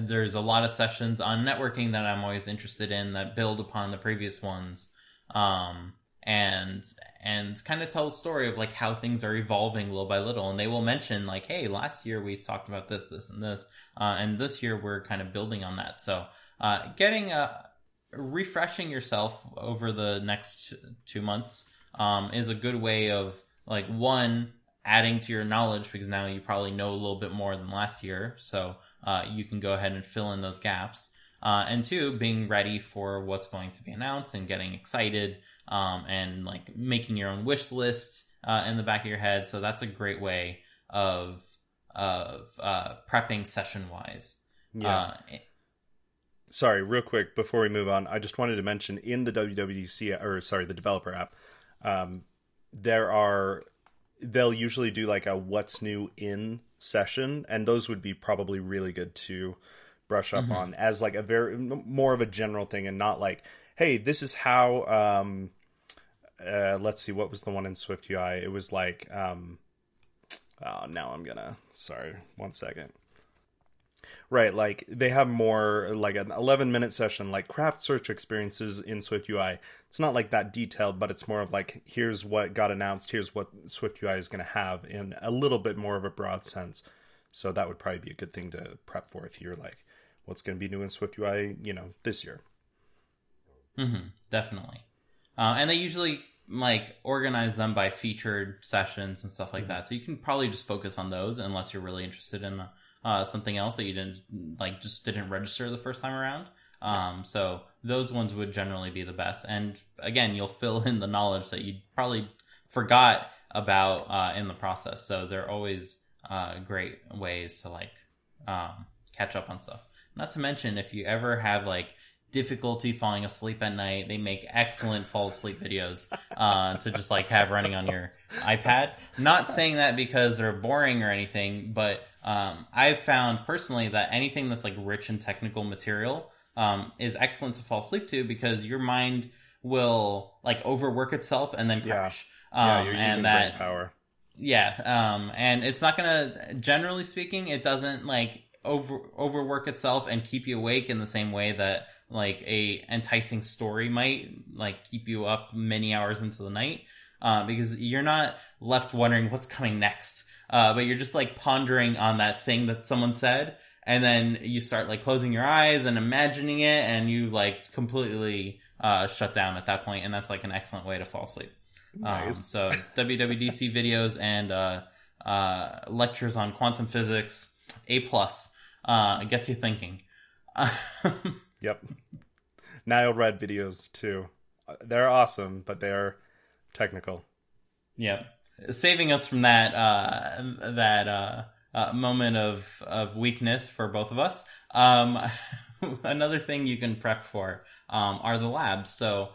there's a lot of sessions on networking that I'm always interested in that build upon the previous ones. Um, and and kind of tell a story of like how things are evolving little by little. And they will mention like hey last year we talked about this this and this uh, and this year we're kind of building on that. So uh, getting a, refreshing yourself over the next two months um, is a good way of like one adding to your knowledge because now you probably know a little bit more than last year. So uh, you can go ahead and fill in those gaps. Uh, and two being ready for what's going to be announced and getting excited um, and like making your own wish list uh, in the back of your head. So that's a great way of of uh, prepping session wise yeah. Uh, sorry, real quick before we move on, I just wanted to mention in the WWDC or sorry, the developer app, um, there are they'll usually do like a what's new in session, and those would be probably really good to brush up mm-hmm. on as like a very more of a general thing, and not like, hey, this is how. Um, uh, let's see, what was the one in Swift UI? It was like, um, oh, now I'm gonna. Sorry, one second. Right, like they have more like an 11 minute session, like craft search experiences in Swift UI. It's not like that detailed, but it's more of like here's what got announced, here's what Swift UI is going to have in a little bit more of a broad sense. So that would probably be a good thing to prep for if you're like, what's going to be new in Swift UI, you know, this year. Mm-hmm, definitely. Uh, and they usually like organize them by featured sessions and stuff like mm-hmm. that. So you can probably just focus on those unless you're really interested in uh, something else that you didn't like just didn't register the first time around. Um, so those ones would generally be the best. And again, you'll fill in the knowledge that you probably forgot about uh, in the process. So they're always uh, great ways to like um, catch up on stuff. Not to mention, if you ever have like difficulty falling asleep at night, they make excellent fall asleep videos uh, to just like have running on your iPad. Not saying that because they're boring or anything, but um, I've found personally that anything that's like rich in technical material um, is excellent to fall asleep to because your mind will like overwork itself and then crash. Yeah, um, yeah you're using that, brain power. Yeah, um, and it's not gonna. Generally speaking, it doesn't like over overwork itself and keep you awake in the same way that like a enticing story might like keep you up many hours into the night uh, because you're not left wondering what's coming next uh, but you're just like pondering on that thing that someone said and then you start like closing your eyes and imagining it and you like completely uh, shut down at that point and that's like an excellent way to fall asleep nice. um, so wwdc videos and uh, uh, lectures on quantum physics a plus uh, gets you thinking. yep. Nile Red videos too. They're awesome, but they're technical. Yep. Saving us from that uh, that uh, moment of of weakness for both of us. Um, another thing you can prep for um, are the labs. So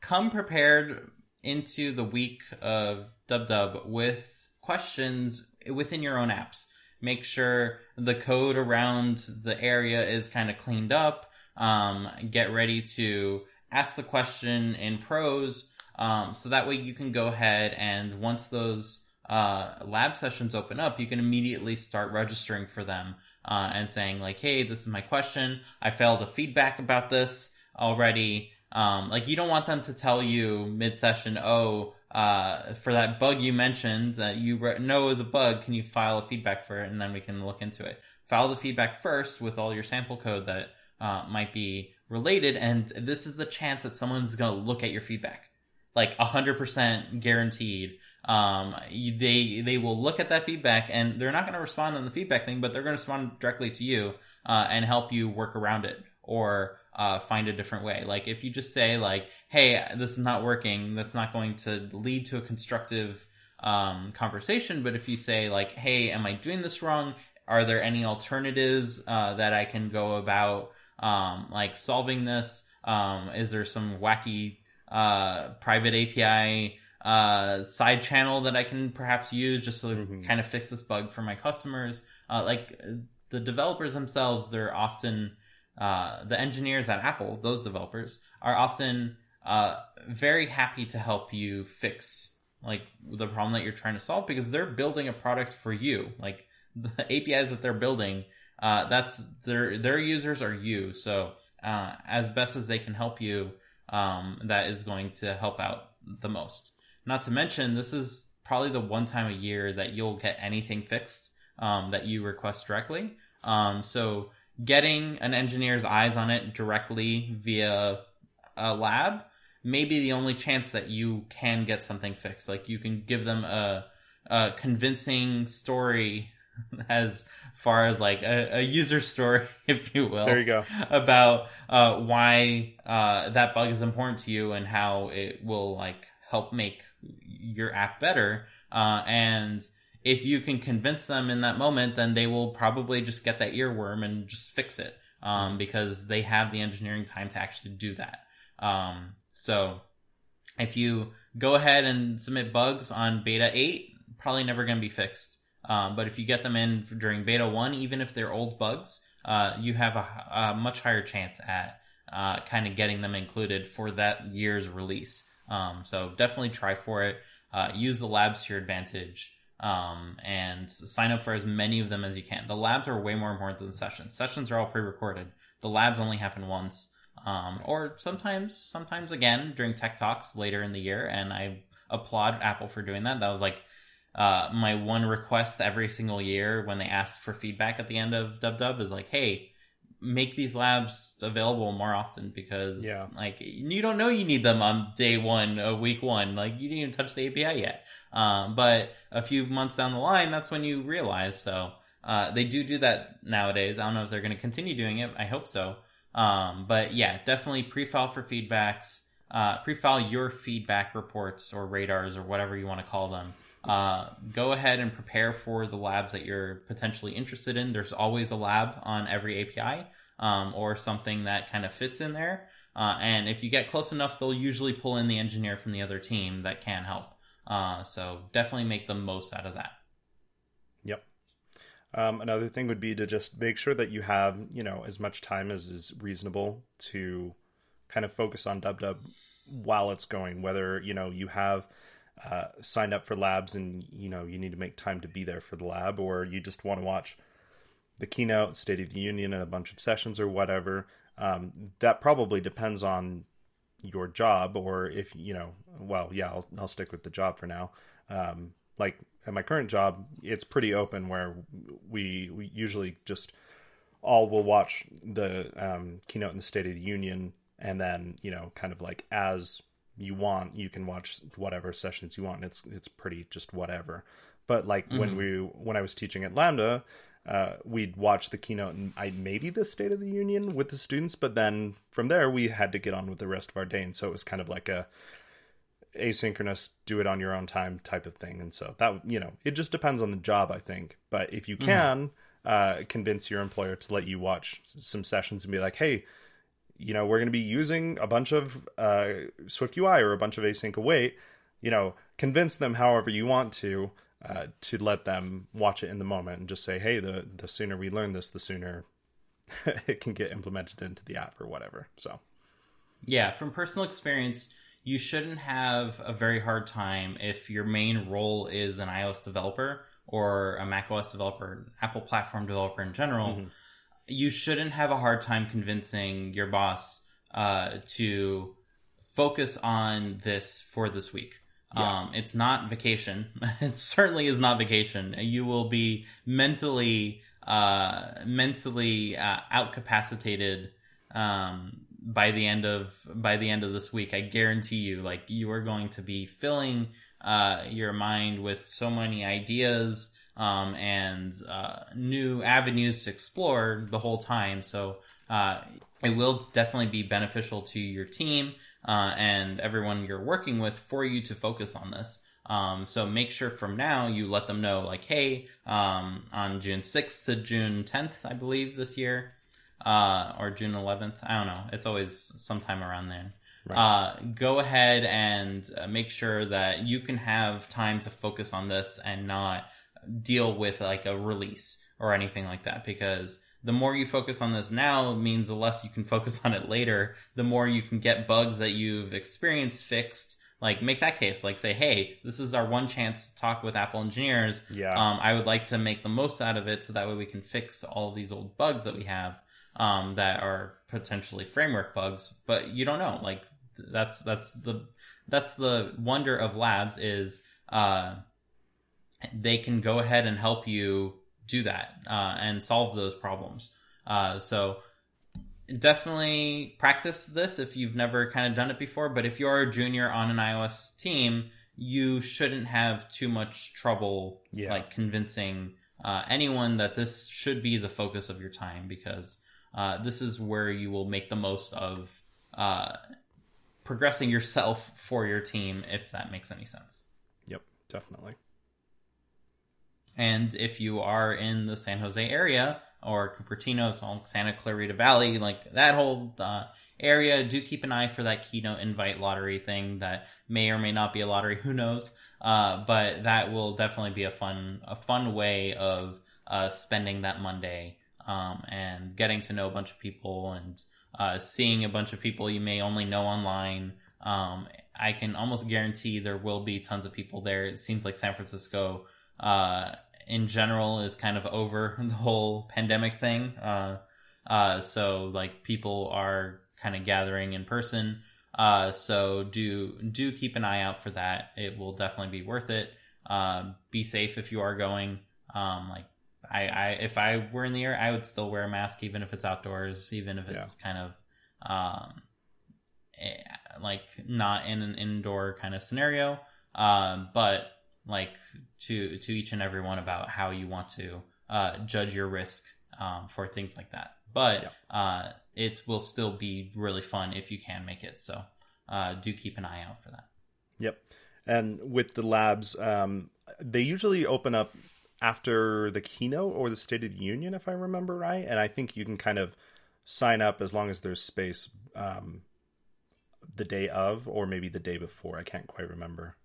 come prepared into the week of Dub Dub with questions within your own apps make sure the code around the area is kind of cleaned up. Um, get ready to ask the question in prose. Um, so that way you can go ahead and once those uh, lab sessions open up, you can immediately start registering for them uh, and saying like, "Hey, this is my question. I failed a feedback about this already." Um, like you don't want them to tell you mid session, "Oh, uh, for that bug you mentioned that you re- know is a bug, can you file a feedback for it and then we can look into it? File the feedback first with all your sample code that uh, might be related, and this is the chance that someone's going to look at your feedback, like hundred percent guaranteed. Um, they they will look at that feedback and they're not going to respond on the feedback thing, but they're going to respond directly to you uh, and help you work around it or uh, find a different way. Like if you just say like, "Hey, this is not working," that's not going to lead to a constructive um, conversation. But if you say like, "Hey, am I doing this wrong? Are there any alternatives uh, that I can go about um, like solving this? Um, is there some wacky uh, private API?" Uh, side channel that I can perhaps use just to mm-hmm. kind of fix this bug for my customers. Uh, like the developers themselves, they're often uh, the engineers at Apple, those developers, are often uh, very happy to help you fix like the problem that you're trying to solve because they're building a product for you. Like the APIs that they're building, uh, that's their their users are you. So uh, as best as they can help you, um, that is going to help out the most. Not to mention, this is probably the one time a year that you'll get anything fixed um, that you request directly. Um, so getting an engineer's eyes on it directly via a lab may be the only chance that you can get something fixed. Like you can give them a, a convincing story as far as like a, a, user story, if you will. There you go. About uh, why uh, that bug is important to you and how it will like help make your app better. Uh, and if you can convince them in that moment, then they will probably just get that earworm and just fix it um, because they have the engineering time to actually do that. Um, so if you go ahead and submit bugs on beta 8, probably never going to be fixed. Um, but if you get them in during beta 1, even if they're old bugs, uh, you have a, a, much higher chance at uh, kind of getting them included for that year's release. Um, so definitely try for it. Uh, use the labs to your advantage um, and sign up for as many of them as you can. The labs are way more important than sessions. Sessions are all pre-recorded. The labs only happen once, um, or sometimes, sometimes again during tech talks later in the year. And I applaud Apple for doing that. That was like uh, my one request every single year when they ask for feedback at the end of Dub Dub is like, hey, make these labs available more often because yeah. like you don't know you need them on day one of week one. Like you didn't even touch the api yet. Um, but a few months down the line that's when you realize. So uh, they do do that nowadays. I don't know if they're going to continue doing it. I hope so. Um, but yeah definitely pre-file for feedbacks uh, pre-file your feedback reports or radars or whatever you want to call them. Uh, go ahead and prepare for the labs that you're potentially interested in. There's always a lab on every API um, or something that kind of fits in there. Uh, and if you get close enough, they'll usually pull in the engineer from the other team that can help. Uh, so definitely make the most out of that. Yep. Um, another thing would be to just make sure that you have, you know, as much time as is reasonable to kind of focus on Dub Dub while it's going. Whether you know you have uh, signed up for labs and you know you need to make time to be there for the lab, or you just want to watch the keynote, State of the Union, and a bunch of sessions or whatever. Um, that probably depends on your job, or if you know, well, yeah, I'll, I'll stick with the job for now. Um, like at my current job, it's pretty open where we, we usually just all will watch the um, keynote in the State of the Union and then you know kind of like as you want you can watch whatever sessions you want it's it's pretty just whatever but like mm-hmm. when we when i was teaching at lambda uh, we'd watch the keynote and I maybe the State of the Union with the students, but then from there we had to get on with the rest of our day, and so it was kind of like a asynchronous, do it on your own time type of thing. And so that you know, it just depends on the job, I think. But if you mm-hmm. can mm-hmm. uh, convince your employer to let you watch some sessions and be like, hey, you know, we're going to be using a bunch of uh, Swift UI or a bunch of async await, you know, convince them however you want to uh, to let them watch it in the moment and just say, hey, the the sooner we learn this, the sooner it can get implemented into the app or whatever. So, yeah, from personal experience, you shouldn't have a very hard time if your main role is an iOS developer or a macOS developer, Apple platform developer in general. Mm-hmm you shouldn't have a hard time convincing your boss uh, to focus on this for this week. Yeah. Um, it's not vacation. it certainly is not vacation. You will be mentally, uh, mentally uh, outcapacitated um, by the end of by the end of this week. I guarantee you. Like you are going to be filling uh, your mind with so many ideas um, and uh, new avenues to explore the whole time. So uh, it will definitely be beneficial to your team uh, and everyone you're working with for you to focus on this. Um, so make sure from now you let them know, like, hey, um, on June 6th to June 10th, I believe this year, uh, or June 11th. I don't know. It's always sometime around then. Right. Uh, go ahead and uh, make sure that you can have time to focus on this and not deal with like a release or anything like that because the more you focus on this now means the less you can focus on it later. The more you can get bugs that you've experienced fixed. Like make that case, like say, hey, this is our one chance to talk with Apple engineers. Yeah. Um, I would like to make the most out of it so that way we can fix all these old bugs that we have um, that are potentially framework bugs. But you don't know. Like that's that's the that's the wonder of labs is uh, they can go ahead and help you do that uh, and solve those problems. Uh, so definitely practice this if you've never kind of done it before. But if you're a junior on an iOS team, you shouldn't have too much trouble yeah. like convincing uh, anyone that this should be the focus of your time because uh, this is where you will make the most of uh, progressing yourself for your team, if that makes any sense. Yep, definitely. And if you are in the San Jose area or Cupertino, it's all Santa Clarita Valley, like that whole uh, area, do keep an eye for that keynote invite lottery thing that may or may not be a lottery. Who knows? Uh, but that will definitely be a fun, a fun way of uh, spending that Monday um, and getting to know a bunch of people and uh, seeing a bunch of people you may only know online. Um, I can almost guarantee there will be tons of people there. It seems like San Francisco uh, in general is kind of over the whole pandemic thing. Uh, uh, so like people are kind of gathering in person. Uh, so do do keep an eye out for that. It will definitely be worth it. Uh, be safe if you are going. Um, like I, I, if I were in the air, I would still wear a mask even if it's outdoors, even if it's yeah. kind of um, eh, like not in an indoor kind of scenario. Um, but like to to each and every one about how you want to uh, judge your risk um, for things like that. But yeah. uh, it will still be really fun if you can make it. So uh, do keep an eye out for that. Yep. And with the labs, um, they usually open up after the keynote or the State of the Union, if I remember right. And I think you can kind of sign up as long as there's space um, the day of or maybe the day before. I can't quite remember.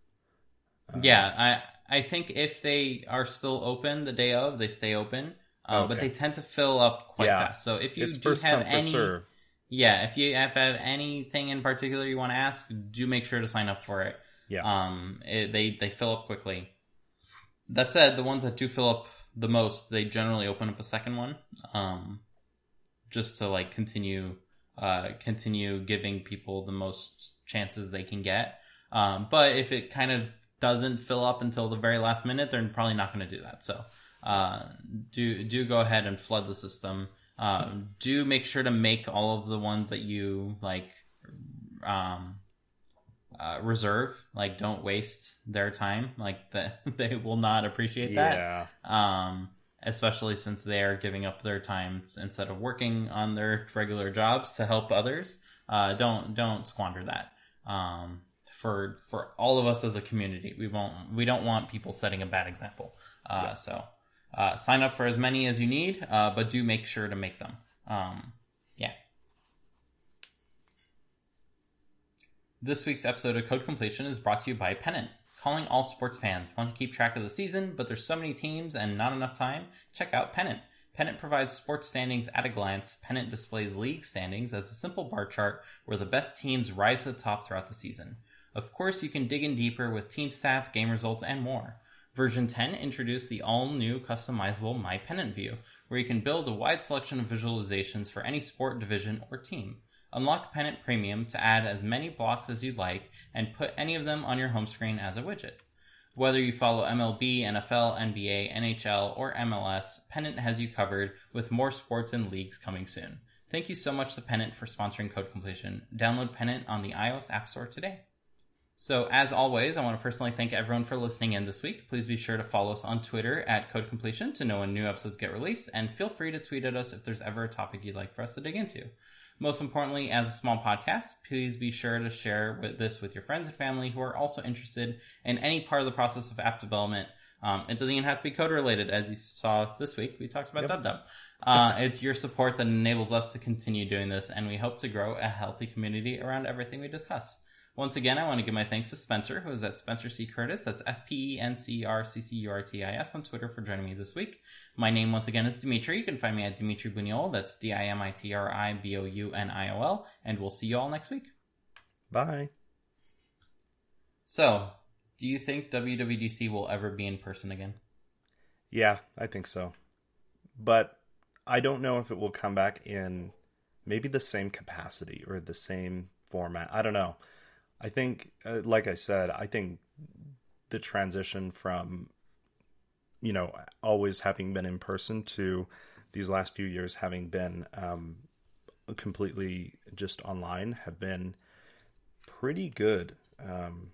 Uh, yeah, I I think if they are still open the day of, they stay open. Uh, okay. But they tend to fill up quite yeah. fast. So if you it's do have any, serve. yeah, if you have, have anything in particular you want to ask, do make sure to sign up for it. Yeah. Um, it, they they fill up quickly. That said, the ones that do fill up the most, they generally open up a second one, um, just to like continue uh, continue giving people the most chances they can get. Um, but if it kind of doesn't fill up until the very last minute, they're probably not going to do that. So uh, do do go ahead and flood the system. Um, do make sure to make all of the ones that you like um, uh, reserve. Like, don't waste their time. Like that, they will not appreciate that. Yeah. Um, especially since they are giving up their time instead of working on their regular jobs to help others. Uh, don't don't squander that. Um, for for all of us as a community, we won't we don't want people setting a bad example. Uh, yeah. So uh, sign up for as many as you need, uh, but do make sure to make them. Um, yeah. This week's episode of Code Completion is brought to you by Pennant. Calling all sports fans. Want to keep track of the season, but there's so many teams and not enough time? Check out Pennant. Pennant provides sports standings at a glance. Pennant displays league standings as a simple bar chart where the best teams rise to the top throughout the season. Of course, you can dig in deeper with team stats, game results, and more. Version 10 introduced the all new customizable My Pennant view, where you can build a wide selection of visualizations for any sport, division, or team. Unlock Pennant Premium to add as many blocks as you'd like and put any of them on your home screen as a widget. Whether you follow MLB, NFL, NBA, NHL, or MLS, Pennant has you covered with more sports and leagues coming soon. Thank you so much to Pennant for sponsoring Code Completion. Download Pennant on the iOS App Store today. So, as always, I want to personally thank everyone for listening in this week. Please be sure to follow us on Twitter at Code Completion to know when new episodes get released, and feel free to tweet at us if there's ever a topic you'd like for us to dig into. Most importantly, as a small podcast, please be sure to share with this with your friends and family who are also interested in any part of the process of app development. Um, it doesn't even have to be code related, as you saw this week. We talked about yep. DubDub. Uh, it's your support that enables us to continue doing this, and we hope to grow a healthy community around everything we discuss. Once again, I want to give my thanks to Spencer, who is at Spencer C. Curtis. That's S P E N C R C C U R T I S on Twitter for joining me this week. My name, once again, is Dimitri. You can find me at Dimitri Bouniol. That's D I M I T R I B O U N I O L. And we'll see you all next week. Bye. So, do you think WWDC will ever be in person again? Yeah, I think so. But I don't know if it will come back in maybe the same capacity or the same format. I don't know. I think, uh, like I said, I think the transition from, you know, always having been in person to these last few years having been um, completely just online have been pretty good. Um,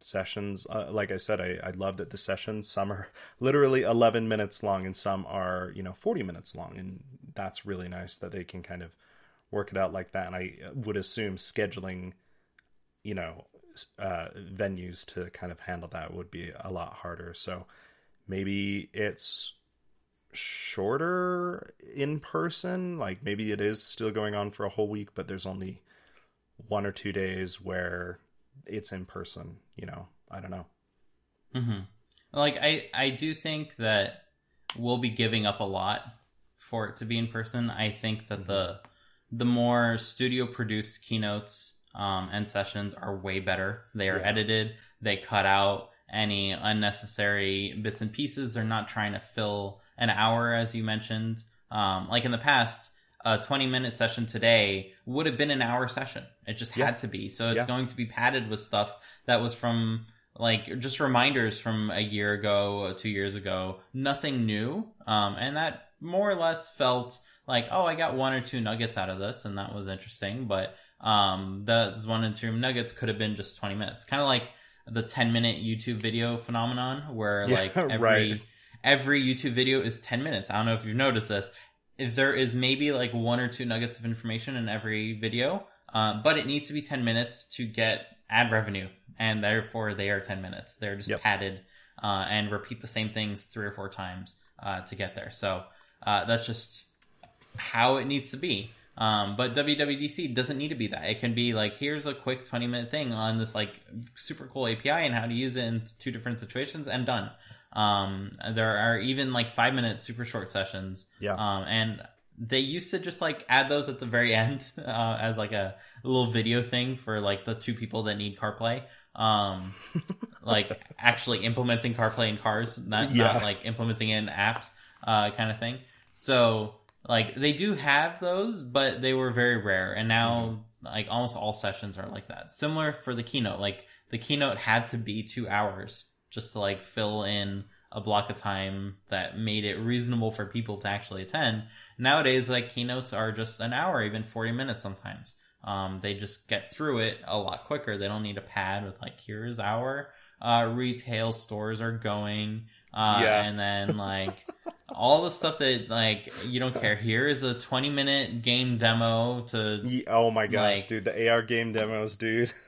sessions, uh, like I said, I, I love that the sessions, some are literally 11 minutes long and some are, you know, 40 minutes long. And that's really nice that they can kind of work it out like that. And I would assume scheduling you know uh, venues to kind of handle that would be a lot harder. So maybe it's shorter in person. Like maybe it is still going on for a whole week, but there's only one or two days where it's in person. You know, I don't know. Mm-hmm. Like I, I do think that we'll be giving up a lot for it to be in person. I think that mm-hmm. the the more studio produced keynotes um, and sessions are way better. They are yeah. edited. They cut out any unnecessary bits and pieces. They're not trying to fill an hour, as you mentioned. Um, like in the past, a 20 minute session today would have been an hour session. It just yeah. had to be. So it's yeah. going to be padded with stuff that was from like just reminders from a year ago, two years ago, nothing new. Um, and that more or less felt like, oh, I got one or two nuggets out of this, and that was interesting. But um, the one and two nuggets could have been just 20 minutes. Kind of like the 10 minute YouTube video phenomenon where yeah, like every right. every YouTube video is 10 minutes. I don't know if you've noticed this. If there is maybe like one or two nuggets of information in every video, uh, but it needs to be 10 minutes to get ad revenue, and therefore they are 10 minutes. They're just yep. padded uh, and repeat the same things three or four times uh, to get there. So uh, that's just how it needs to be. Um, but WWDC doesn't need to be that. It can be like, here's a quick 20 minute thing on this like super cool API and how to use it in two different situations and done. Um, there are even like five minute super short sessions. Yeah. Um, and they used to just like add those at the very end uh, as like a, little video thing for like the two people that need CarPlay. Um, like actually implementing CarPlay in cars, not Yeah. not like implementing in apps, uh, kind of thing. So like they do have those, but they were very rare, and now like almost all sessions are like that. Similar for the keynote, like the keynote had to be two hours just to like fill in a block of time that made it reasonable for people to actually attend. Nowadays, like keynotes are just an hour, even forty minutes sometimes. Um, they just get through it a lot quicker. They don't need a pad with like here's our uh, retail stores are going, uh, Yeah. and then like all the stuff that like you don't care. Here is a twenty minute game demo to Ye- Oh my gosh, Like- dude, the AR game demos, dude.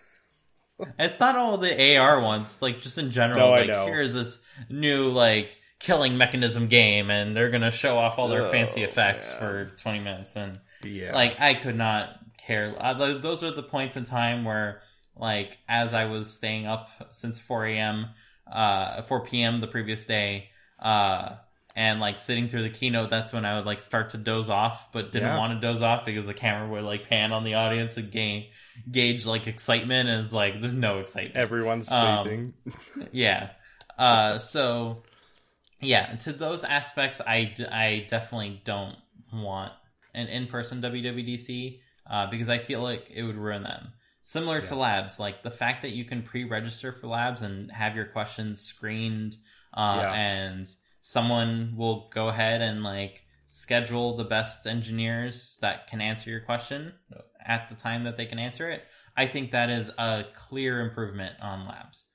It's not all the AR ones, like just in general. No, like here's this new like killing mechanism game, and they're gonna show off all their Oh, fancy effects for twenty minutes, and Yeah. like I could not care. Uh, those are the points in time where, like, as I was staying up since four a.m., uh, four p.m. the previous day, uh. And like sitting through the keynote, that's when I would like start to doze off, but didn't Yeah. want to doze off because the camera would like pan on the audience and gain gauge like excitement, and it's like there's no excitement. Everyone's Um, sleeping. Yeah. Uh, so, yeah, to those aspects, I, d- I definitely don't want an in person WWDC uh, because I feel like it would ruin them. Similar to labs, like the fact that you can pre register for labs and have your questions screened, uh, Yeah. and someone will go ahead and like schedule the best engineers that can answer your question at the time that they can answer it. I think that is a clear improvement on labs.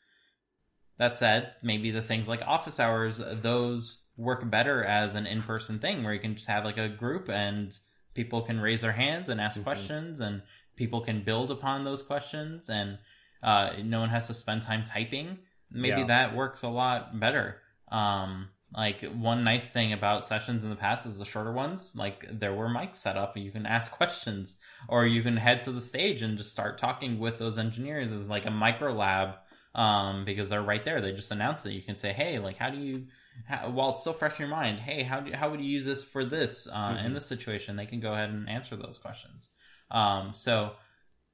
That said, maybe the things like office hours, those work better as an in-person thing where you can just have like a group and people can raise their hands and ask Mhm. questions and people can build upon those questions and uh, no one has to spend time typing. Maybe Yeah. that works a lot better. Um, like one nice thing about sessions in the past is the shorter ones. Like there were mics set up and you can ask questions or you can head to the stage and just start talking with those engineers as like a micro lab um, because they're right there. They just announce it. You can say, "Hey, like, how do you?" How, while it's still fresh in your mind, hey, how do how would you use this for this uh, in Mhm. this situation? They can go ahead and answer those questions. Um, so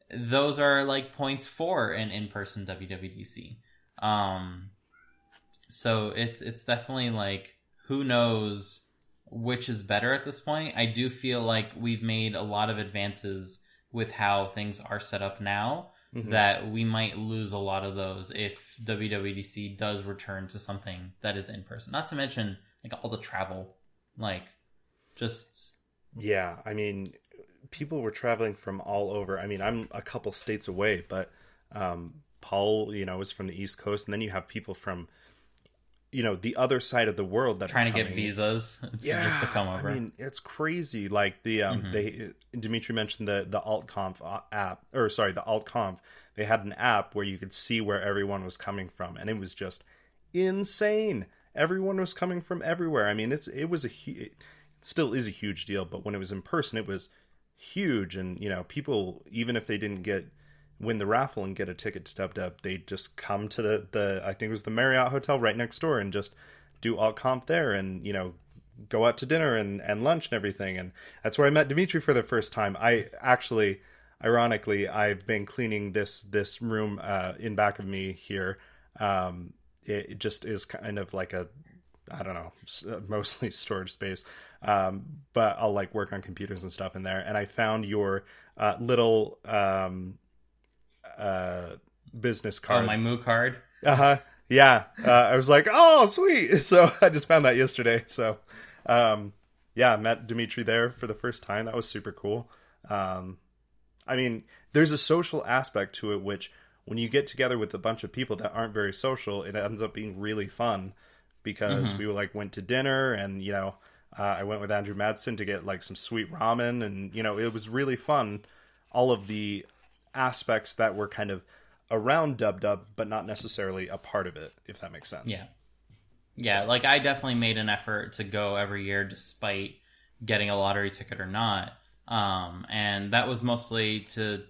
those are like points for an in person WWDC. Um, so it's it's definitely like who knows which is better at this point. I do feel like we've made a lot of advances with how things are set up now Mhm. that we might lose a lot of those if WWDC does return to something that is in person. Not to mention like all the travel, like just Yeah, I mean, people were traveling from all over. I mean, I'm a couple states away, but um, Paul, you know, is from the East Coast, and then you have people from, you know, the other side of the world that trying to get visas to, just to come over. I mean, it's crazy. Like the um, Mhm. they Dimitri mentioned the the AltConf uh, app, or sorry, the AltConf. They had an app where you could see where everyone was coming from, and it was just insane. Everyone was coming from everywhere. I mean, it's it was a hu- it still is a huge deal, but when it was in person, it was huge. And you know, people even if they didn't get win the raffle and get a ticket to Dub Dub, they just come to the the I think it was the Marriott hotel right next door and just do AltConf there, and you know go out to dinner and, and lunch and everything. And that's where I met Dimitri for the first time. I actually, ironically, I've been cleaning this this room uh, in back of me here. Um, it, it just is kind of like a, I don't know, uh, mostly storage space. Um, but I'll like work on computers and stuff in there. And I found your uh, little um, uh, business oh, card. my Moo card. Uh huh. Yeah. Uh, I was like, oh, sweet. So I just found that yesterday. So, um, yeah, met Dimitri there for the first time. That was super cool. Um, I mean, there's a social aspect to it, which when you get together with a bunch of people that aren't very social, it ends up being really fun because we were like went to dinner and you know uh, I went with Andrew Madsen to get like some sweet ramen and you know it was really fun. All of the aspects that were kind of around Dub Dub, but not necessarily a part of it, if that makes sense. Yeah. Yeah, like I definitely made an effort to go every year despite getting a lottery ticket or not. Um, and that was mostly to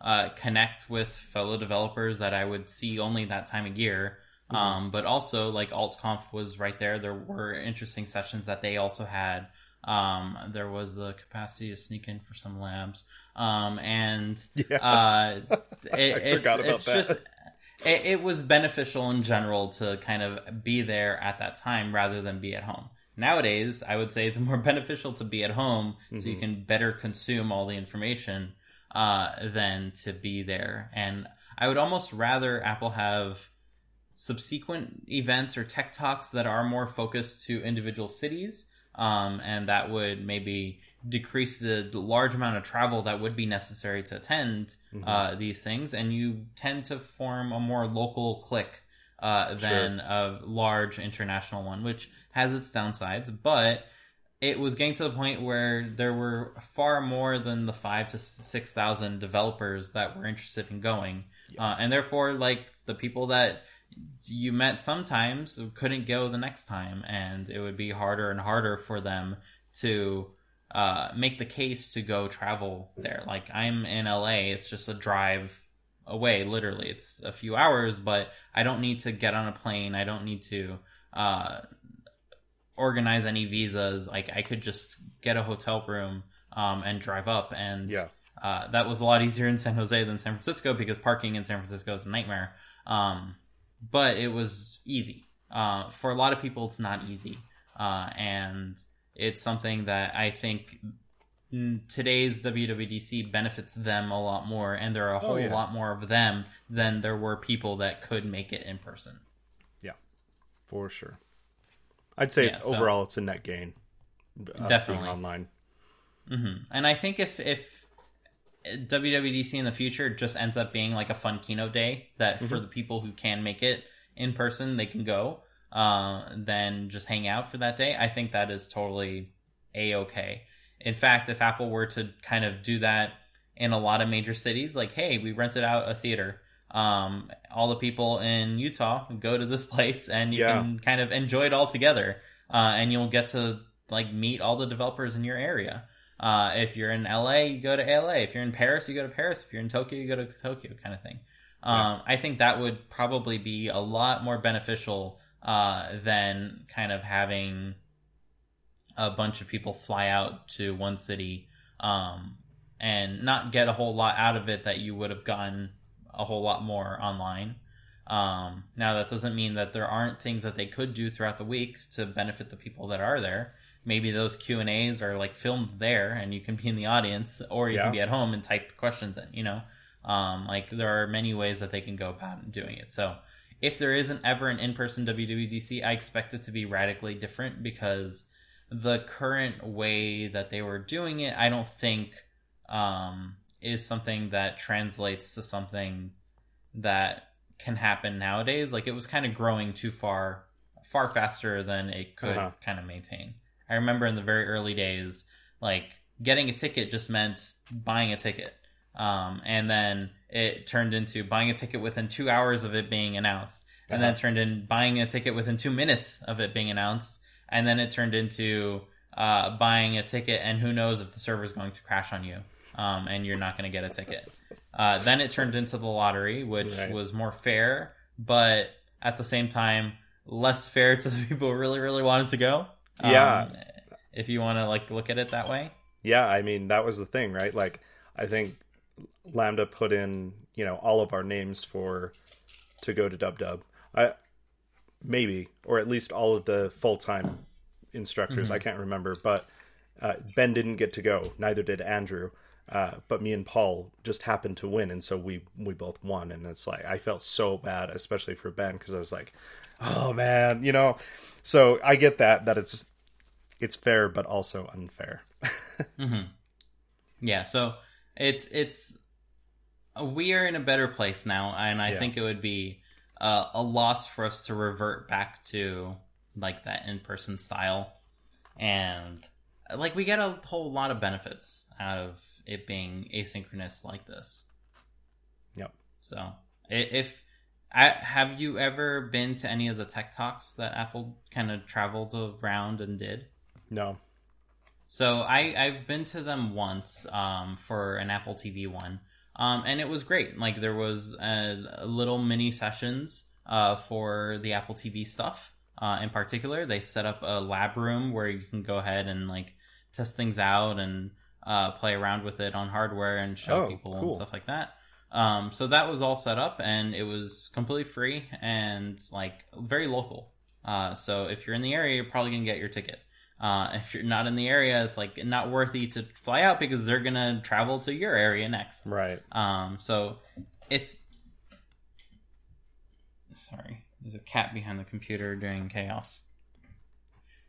uh, connect with fellow developers that I would see only that time of year. Mm-hmm. Um, but also, like AltConf was right there. There were interesting sessions that they also had. Um, there was the capacity to sneak in for some labs. Um, and yeah. uh, it, it's, it's just it, it, was beneficial in general to kind of be there at that time rather than be at home. Nowadays, I would say it's more beneficial to be at home mm-hmm. so you mm-hmm. can better consume all the information uh, than to be there. And I would almost rather Apple have subsequent events or tech talks that are more focused to individual cities um, and that would maybe decrease the large amount of travel that would be necessary to attend mm-hmm. uh, these things, and you tend to form a more local clique uh, than sure. a large international one, which has its downsides, but it was getting to the point where there were far more than the five to six thousand developers that were interested in going, yeah. uh, and therefore, like the people that you met sometimes couldn't go the next time, and it would be harder and harder for them to uh, make the case to go travel there. Like I'm in LA, it's just a drive away. Literally, it's a few hours, but I don't need to get on a plane. I don't need to uh, organize any visas. Like I could just get a hotel room um, and drive up, and yeah. uh, that was a lot easier in San Jose than San Francisco because parking in San Francisco is a nightmare. Um, but it was easy. Uh, for a lot of people, it's not easy, uh, and it's something that I think today's WWDC benefits them a lot more, and there are a oh, whole oh, yeah. lot more of them than there were people that could make it in person. Yeah, for sure. I'd say yeah, it's, so, overall it's a net gain. Uh, definitely online. Mm-hmm. And I think if if WWDC in the future just ends up being like a fun keynote day that mm-hmm. for the people who can make it in person, they can go, uh, then just hang out for that day. I think that is totally a okay. In fact, if Apple were to kind of do that in a lot of major cities, like, hey, we rented out a theater. Um, all the people in Utah go to this place and you yeah. can kind of enjoy it all together. Uh, and you'll get to like meet all the developers in your area. Uh, if you're in LA, you go to LA. If you're in Paris, you go to Paris. If you're in Tokyo, you go to Tokyo, kind of thing. Um, yeah. I think that would probably be a lot more beneficial uh, than kind of having a bunch of people fly out to one city um, and not get a whole lot out of it that you would have gotten a whole lot more online. Um, now that doesn't mean that there aren't things that they could do throughout the week to benefit the people that are there maybe those Q and A's are like filmed there, and you can be in the audience, or you yeah. can be at home and type questions in. You know, um, like there are many ways that they can go about doing it. So if there isn't ever an in-person WWDC, I expect it to be radically different because the current way that they were doing it, I don't think um, is something that translates to something that can happen nowadays. Like it was kind of growing too far, far faster than it could uh-huh. kind of maintain. I remember in the very early days, like getting a ticket just meant buying a ticket. Um, and then it turned into buying a ticket within two hours of it being announced. And uh-huh. then it turned in buying a ticket within two minutes of it being announced. And then it turned into uh, buying a ticket, and who knows if the server is going to crash on you um, and you're not going to get a ticket. Uh, then it turned into the lottery, which right. was more fair, but at the same time, less fair to the people who really, really wanted to go. Yeah. Um, if you want to like look at it that way. Yeah, I mean that was the thing, right? Like I think Lambda put in, you know, all of our names for to go to Dub Dub. I maybe or at least all of the full-time instructors. Mm-hmm. I can't remember, but uh, Ben didn't get to go. Neither did Andrew. Uh, but me and Paul just happened to win, and so we we both won. And it's like I felt so bad, especially for Ben, because I was like, "Oh man," you know. So I get that that it's it's fair but also unfair. mm-hmm. Yeah, so it's it's we are in a better place now, and I yeah. think it would be uh, a loss for us to revert back to like that in person style, and like we get a whole lot of benefits out of it being asynchronous like this. Yep. So if I, have you ever been to any of the tech talks that Apple kind of traveled around and did? No. So I I've been to them once um, for an Apple TV one, um, and it was great. Like there was a, a little mini sessions uh, for the Apple TV stuff. Uh, in particular, they set up a lab room where you can go ahead and like test things out and uh, play around with it on hardware and show Oh, people cool. and stuff like that. Um, so that was all set up and it was completely free and like very local. Uh, so if you're in the area, you're probably gonna get your ticket. Uh, if you're not in the area, it's like not worthy to fly out because they're gonna travel to your area next. Right. Um, so it's sorry, there's a cat behind the computer doing chaos.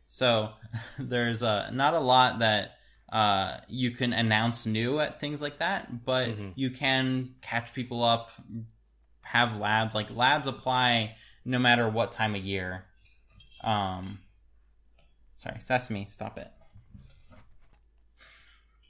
So there's uh, not a lot that uh, you can announce new at things like that, but Mhm. you can catch people up, have labs. Like labs apply no matter what time of year. Um, sorry, Sesame, stop it.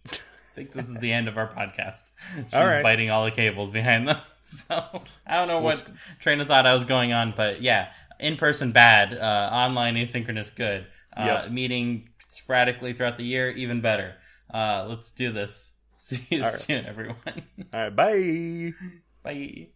I think this is the end of our podcast. She's right. biting all the cables behind them. So I don't know what train of thought I was going on, but yeah, in person bad, uh, online asynchronous good. Uh, Yep. Meeting sporadically throughout the year even better. Uh, let's do this. See you All right. soon, everyone. All right. Bye. Bye.